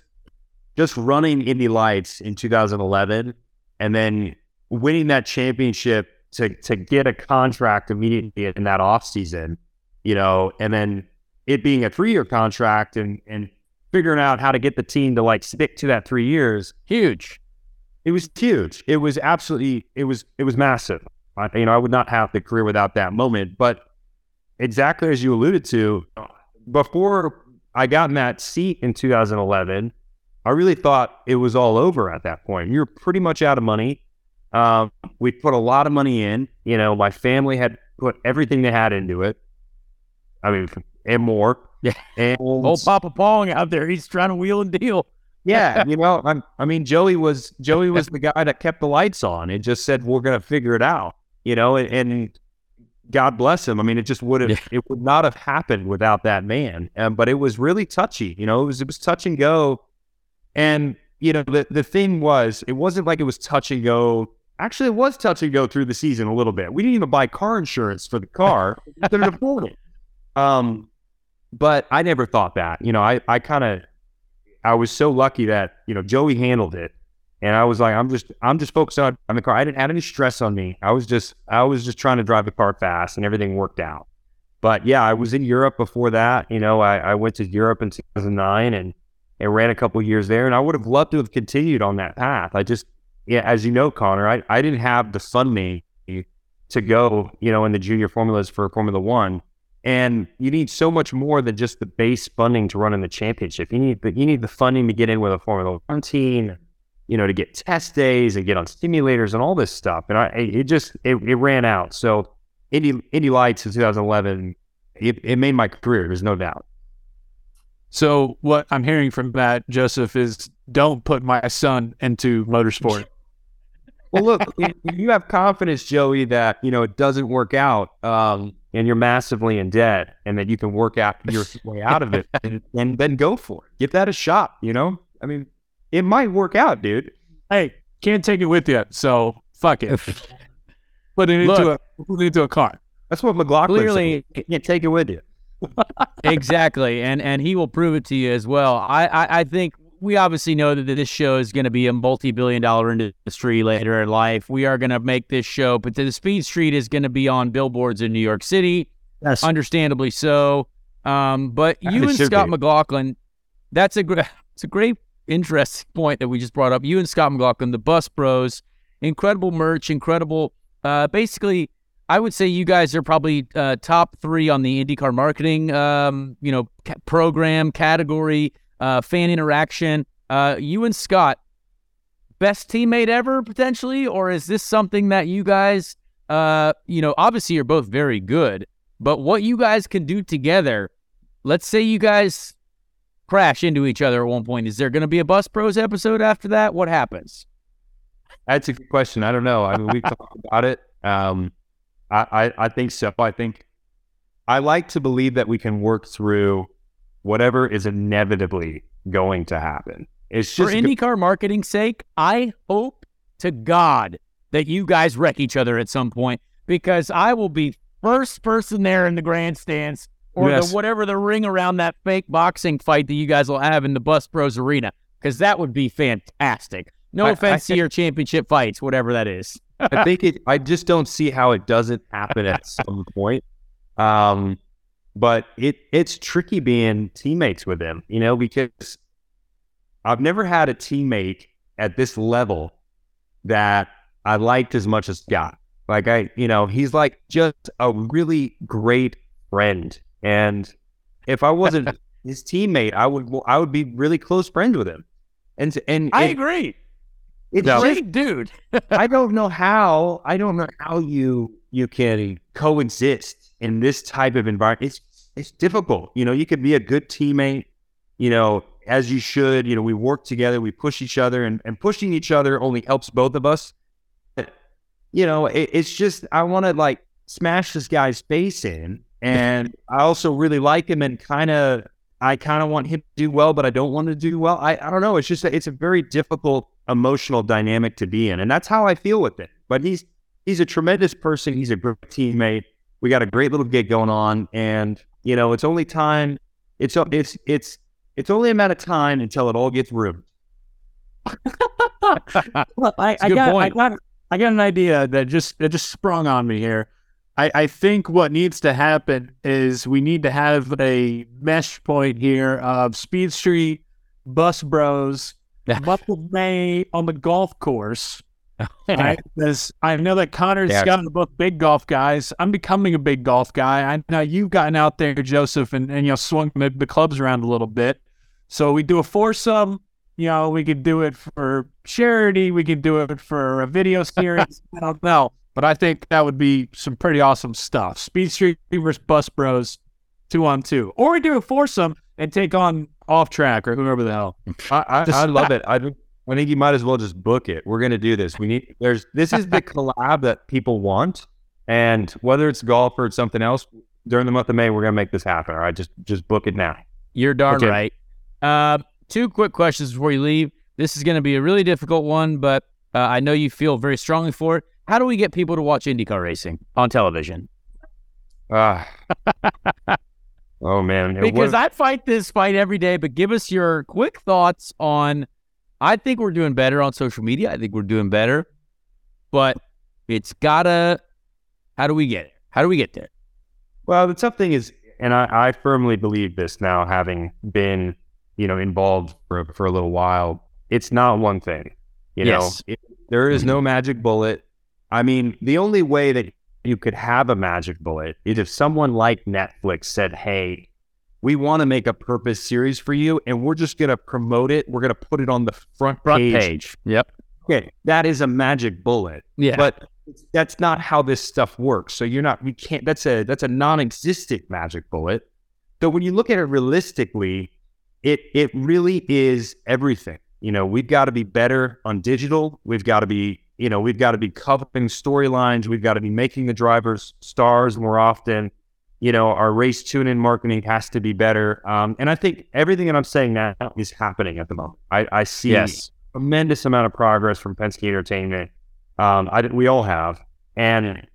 just running Indy Lights in 2011, and then winning that championship to to get a contract immediately in that off season, you know, and then it being a three year contract and and figuring out how to get the team to like stick to that three years. Huge. It was huge. It was absolutely. It was. It was massive. I, you know, I would not have the career without that moment. But exactly as you alluded to, before I got in that seat in 2011, I really thought it was all over at that point. You were pretty much out of money. Um, we put a lot of money in. You know, my family had put everything they had into it. I mean, and more. Yeah. And old Papa Pong out there, he's trying to wheel and deal. yeah, you know, I'm, I mean, Joey was Joey was the guy that kept the lights on and just said we're going to figure it out. You know, and, and God bless him. I mean, it just would have, yeah. it would not have happened without that man. Um, but it was really touchy. You know, it was it was touch and go. And you know, the the thing was, it wasn't like it was touch and go. Actually, it was touch and go through the season a little bit. We didn't even buy car insurance for the car. couldn't afford it. Um, but I never thought that. You know, I, I kind of, I was so lucky that, you know, Joey handled it. And I was like, I'm just, I'm just focused on, on the car. I didn't have any stress on me. I was just, I was just trying to drive the car fast and everything worked out. But yeah, I was in Europe before that. You know, I, I went to Europe in 2009 and, and ran a couple years there. And I would have loved to have continued on that path. I just, yeah, as you know, Conor, I, I didn't have the funding to go, you know, in the junior formulas for Formula One. And you need so much more than just the base funding to run in the championship. You need the, you need the funding to get in with a Formula One team, you know, to get test days and get on simulators and all this stuff. And I, it just it, it ran out. So Indy Indy Lights in 2011, it, it made my career. There's no doubt. So what I'm hearing from Matt Josef is don't put my son into motorsport. well, look, if you have confidence, Joey, that you know it doesn't work out. Um, and you're massively in debt and that you can work out your way out of it and, and, then go for it. Give that a shot, you know? I mean, it might work out, dude. Hey, can't take it with you, so fuck it. put it into Look, a put it into a car. That's what McLaughlin clearly said. can't take it with you. exactly. And and he will prove it to you as well. I, I, I think we obviously know that this show is going to be a multi-billion dollar industry later in life. We are going to make this show, but the Speed Street is going to be on billboards in New York City. Yes. Understandably so. Um, but you and Scott be. McLaughlin, that's a great, it's a great, interesting point that we just brought up. You and Scott McLaughlin, the Bus Bros, incredible merch, incredible. Uh, basically, I would say you guys are probably uh, top three on the IndyCar marketing, um, you know, ca- program category uh, fan interaction. Uh, you and Scott, best teammate ever potentially, or is this something that you guys, uh, you know, obviously you're both very good, but what you guys can do together? Let's say you guys crash into each other at one point. Is there going to be a Bus Bros episode after that? What happens? That's a good question. I don't know. I mean, we talked about it. Um, I, I, I think so. I think I like to believe that we can work through whatever is inevitably going to happen. It's just for IndyCar marketing sake. I hope to God that you guys wreck each other at some point because I will be first person there in the grandstands or yes. the whatever the ring around that fake boxing fight that you guys will have in the Bus Bros Arena because that would be fantastic. No I, offense I, to your championship fights, whatever that is. I think it. I just don't see how it doesn't happen at some point. Um, but it it's tricky being teammates with him, you know, because I've never had a teammate at this level that I liked as much as Scott. Like I, you know, he's like just a really great friend, and if I wasn't his teammate, I would I would be really close friends with him. And and I it- agree. It's No. Great dude. I don't know how I don't know how you you can coexist in this type of environment. It's it's difficult. You know, you could be a good teammate, you know, as you should. You know, we work together, we push each other, and, and pushing each other only helps both of us. But, you know, it, it's just I want to like smash this guy's face in, and I also really like him, and kind of I kind of want him to do well, but I don't want to do well. I, I don't know. It's just a, it's a very difficult emotional dynamic to be in, and that's how I feel with it. But he's he's a tremendous person. He's a great teammate. We got a great little gig going on, and you know it's only time. It's it's it's it's only a matter of time until it all gets ruined. Well, I, I got, I got, I got an idea that just that just sprung on me here. I, I think what needs to happen is we need to have a mesh point here of Speed Street, Bus Bros, Muscle May on the golf course. Right? Because I know that Conor's Yeah. got both big golf guys. I'm becoming a big golf guy. I know you've gotten out there, Josef, and, and you know swung the, the clubs around a little bit. So we do a foursome. You know, we could do it for charity. We could do it for a video series. I don't know, but I think that would be some pretty awesome stuff. Speed Street versus Bus Bros, two on two, or we do a foursome and take on Off Track or whoever the hell. I, I, I love it. I, I think you might as well just book it. We're gonna do this. We need there's this is the collab that people want, and whether it's golf or it's something else, during the month of May, we're gonna make this happen. All right, just just book it now. You're darn Okay. right. Uh, two quick questions before you leave. This is going to be a really difficult one, but uh, I know you feel very strongly for it. How do we get people to watch IndyCar racing on television? Ah. oh man, Because I fight this fight every day, but give us your quick thoughts on. I think we're doing better on social media. I think we're doing better, but it's gotta. How do we get it? How do we get there? Well, the tough thing is, and I, I firmly believe this now, having been, you know, involved for for a little while. It's not one thing. You Yes. know, It- there is no mm-hmm. magic bullet. I mean, the only way that you could have a magic bullet is if someone like Netflix said, "Hey, we want to make a purpose series for you, and we're just going to promote it. We're going to put it on the front Front page." page. Yep. Okay, that is a magic bullet. Yeah. But that's not how this stuff works. So you're not you can't that's a that's a non-existent magic bullet. So when you look at it realistically, it it really is everything. You know, we've got to be better on digital. We've got to be, you know, we've got to be covering storylines. We've got to be making the drivers stars more often. You know, our race tune-in marketing has to be better. Um, and I think everything that I'm saying now is happening at the moment. I, I see Yes. tremendous amount of progress from Penske Entertainment. Um, I, we all have. And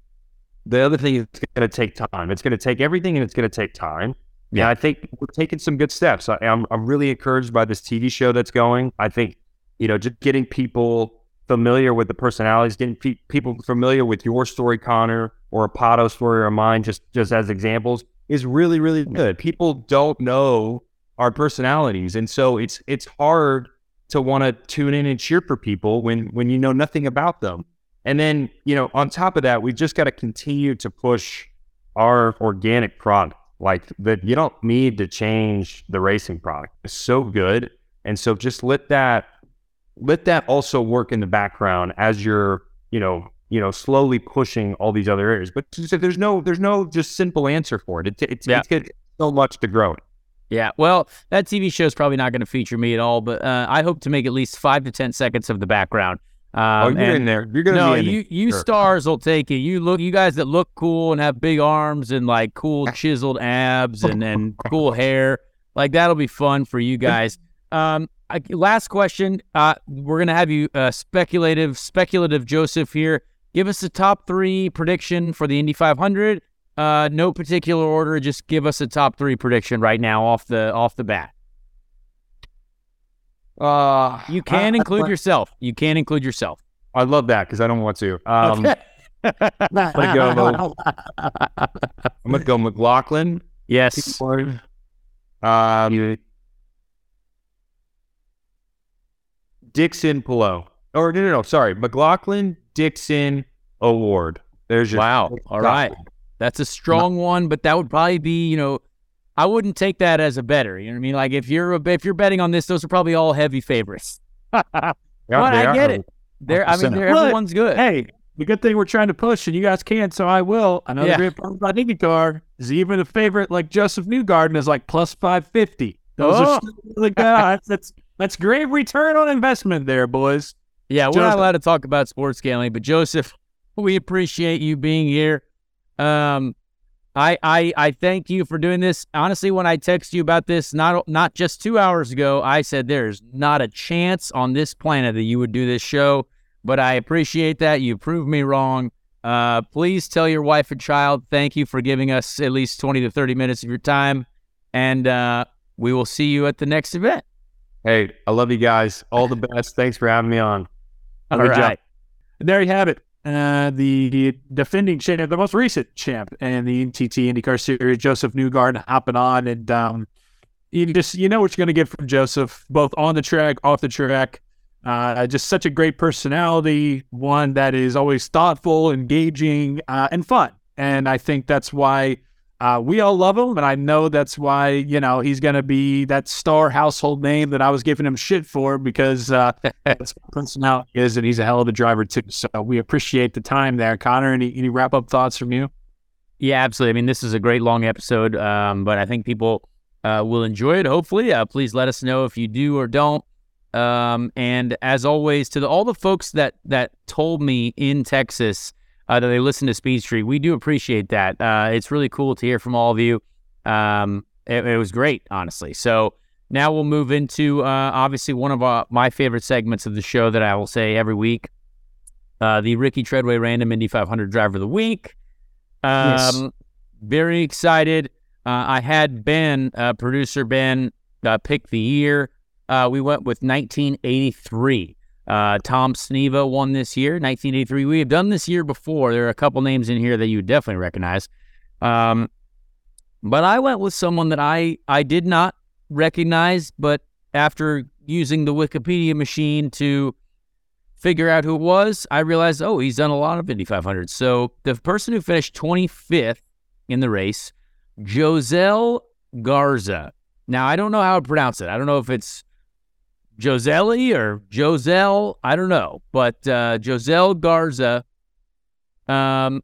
the other thing is it's going to take time. It's going to take everything and it's going to take time. Yeah, I think we're taking some good steps. I, I'm, I'm really encouraged by this TV show that's going. I think, you know, just getting people familiar with the personalities, getting pe- people familiar with your story, Conor, or a Pato story or mine, just, just as examples, is really, really good. People don't know our personalities. And so it's, it's hard to want to tune in and cheer for people when, when you know nothing about them. And then, you know, on top of that, we just got to continue to push our organic product. Like that, you don't need to change the racing product. It's so good, and so just let that let that also work in the background as you're, you know, you know, slowly pushing all these other areas. But just- there's no there's no just simple answer for it. It, it, Yeah. it's got so much to grow. Yeah, well, that TV show is probably not going to feature me at all, but uh, I hope to make at least five to ten seconds of the background. Um, oh, you're in there. You're gonna no, you it. you Sure. stars will take it. You look, you guys that look cool and have big arms and like cool chiseled abs and and cool hair, like that'll be fun for you guys. Um, I, last question. Uh, we're gonna have you uh, speculative speculative Josef here. Give us a top three prediction for the Indy 500. Uh, no particular order. Just give us a top three prediction right now off the off the bat. Uh, You can I- include I- yourself. You can include yourself. I love that because I don't want to. Um, I'm gonna go. I'm gonna go McLaughlin. Yes. Um, Dixon Palou. Or no, no, no. Sorry, McLaughlin Dixon O'Ward. There's your Wow. All right. That's a strong one, but that would probably be, you know, I wouldn't take that as a better. You know what I mean? Like if you're a, if you're betting on this, those are probably all heavy favorites. but they I are. get it. They're, I mean, they're, everyone's good. Hey, the good thing we're trying to push, and you guys can't, so I will. Another Yeah. great part about IndyCar is even a favorite like Josef Newgarden is like plus five fifty. Those Oh. are still really good. that's, that's great return on investment there, boys. Yeah, we're not allowed to talk about sports gambling, but Josef, we appreciate you being here. Um, I I I thank you for doing this. Honestly, when I text you about this, not not just two hours ago, I said there's not a chance on this planet that you would do this show. But I appreciate that you proved me wrong. Uh, please tell your wife and child thank you for giving us at least twenty to thirty minutes of your time, and uh, we will see you at the next event. Hey, I love you guys. All the best. Thanks for having me on. All job. And there you have it. Uh, the defending champ, the most recent champ in the NTT IndyCar Series, Josef Newgarden, hopping on, and um, you just you know what you're going to get from Josef, both on the track, off the track. Uh, just such a great personality, one that is always thoughtful, engaging, uh, and fun. And I think that's why uh, we all love him, and I know that's why you know he's going to be that star household name that I was giving him shit for because uh, that's what personality is, and he's a hell of a driver too. So we appreciate the time there, Conor. Any any wrap up thoughts from you? Yeah, absolutely. I mean, this is a great long episode, um, but I think people uh, will enjoy it. Hopefully, uh, please let us know if you do or don't. Um, and as always, to the, all the folks that that told me in Texas uh, that they listen to Speed Street, we do appreciate that. Uh, it's really cool to hear from all of you. Um, it, it was great, honestly. So now we'll move into uh, obviously one of uh, my favorite segments of the show that I will say every week, uh, the Ricky Treadway Random Indy 500 Driver of the Week. Um, Yes. Very excited. Uh, I had Ben, uh, producer Ben, uh, pick the year. Uh, we went with 1983. Uh, Tom Sneva won this year, 1983. We have done this year before. There are a couple names in here that you definitely recognize. Um, but I went with someone that I, I did not recognize, but after using the Wikipedia machine to figure out who it was, I realized, oh, he's done a lot of Indy 500s. So the person who finished 25th in the race, Josele Garza. Now, I don't know how to pronounce it. I don't know if it's Joselli or Josel. I don't know. But uh, Josele Garza, um,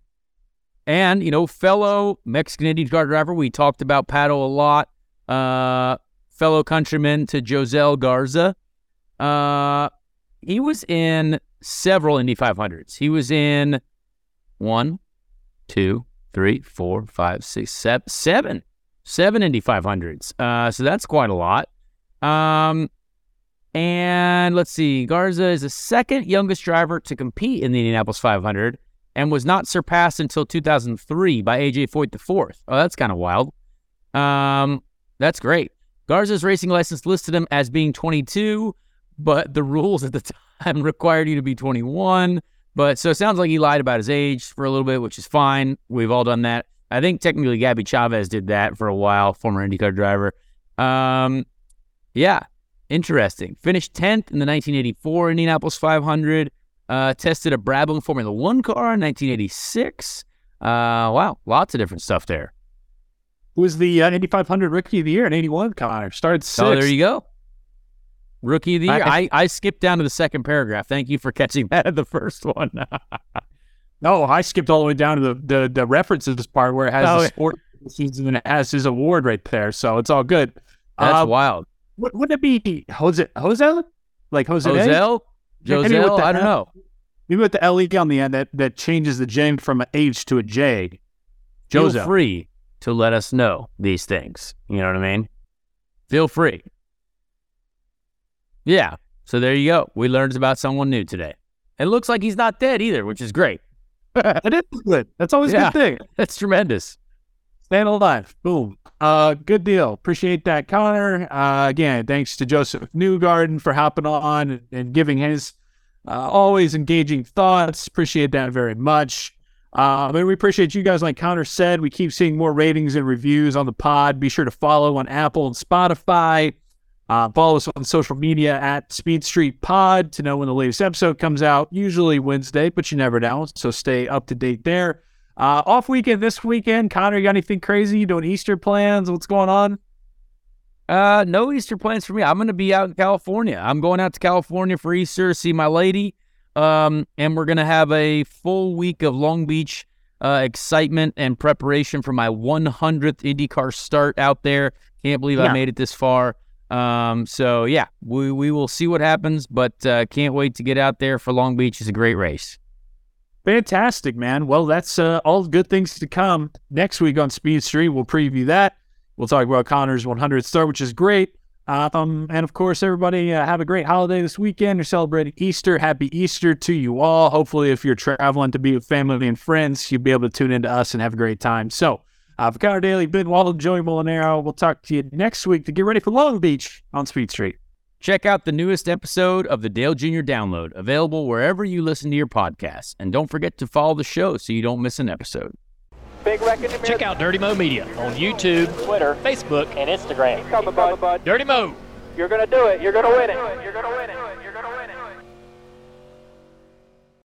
and, you know, fellow Mexican IndyCar driver, we talked about Pato a lot, uh, fellow countryman to Josele Garza. Uh, he was in several Indy 500s. He was in one, two, three, four, five, six, seven, seven, seven Indy 500s. Uh, so that's quite a lot. Um, and let's see, Garza is the second youngest driver to compete in the Indianapolis 500 and was not surpassed until 2003 by AJ Foyt IV. Oh, that's kind of wild. Um, that's great. Garza's racing license listed him as being 22, but the rules at the time required you to be 21. But so it sounds like he lied about his age for a little bit, which is fine. We've all done that. I think technically Gabby Chaves did that for a while, former IndyCar driver. Um, yeah, interesting. Finished 10th in the 1984 Indianapolis 500. Uh, tested a Brabham Formula One car in 1986. Uh, wow, lots of different stuff there. Was the uh, Indy 500 Rookie of the Year in '81? Conor started sixth. Oh, there you go. Rookie of the year. I- I, I skipped down to the second paragraph. Thank you for catching that at the first one. No, I skipped all the way down to the the, the references part where it has Oh, the sport season and it has his award right there. So it's all good. That's Uh, wild. Would, would it be Jose Jose? Like Jose? Josel? Yeah, maybe with Josel? the I don't know. Maybe with the LE on the end that, that changes the J from an H to a J. Feel free to let us know these things. You know what I mean? Feel free. Yeah. So there you go. We learned about someone new today. It looks like he's not dead either, which is great. That is good. That's always Yeah. a good thing. That's tremendous. Staying alive. Boom. Uh, good deal. Appreciate that, Conor. Uh, again, thanks to Josef Newgarden for hopping on and, giving his Uh, always engaging thoughts. Appreciate that very much. And we appreciate you guys, like Conor said. We keep seeing more ratings and reviews on the pod. Be sure to follow on Apple and Spotify. Uh, follow us on social media at Speed Street Pod to know when the latest episode comes out. Usually Wednesday, but you never know. So stay up to date there. Uh, off weekend this weekend. Conor, you got anything crazy? You doing Easter plans? What's going on? Uh, no Easter plans for me. I'm going to be out in California. I'm going out to California for Easter, to see my lady. Um, and we're going to have a full week of Long Beach uh, excitement and preparation for my 100th IndyCar start out there. Can't believe Yeah. I made it this far. Um, so yeah, we, we will see what happens, but uh, can't wait to get out there for Long Beach. It's a great race. Fantastic, man. Well, that's uh, all good things to come. Next week on Speed Street, we'll preview that. We'll talk about Conor's 100th start, which is great. Um, and of course, everybody uh, have a great holiday this weekend. You're celebrating Easter. Happy Easter to you all. Hopefully, if you're traveling to be with family and friends, you'll be able to tune into us and have a great time. So, uh, for Conor Daly, Ben Waddle, Joey Mulinaro, we'll talk to you next week to get ready for Long Beach on Speed Street. Check out the newest episode of the Dale Jr. Download, available wherever you listen to your podcasts. And don't forget to follow the show so you don't miss an episode. Big Check out Dirty Mo Media on YouTube, Twitter, Facebook, and Instagram. Coming, bud. Dirty Mo. You're gonna do it. You're gonna win it. You're gonna win it. You're gonna win it.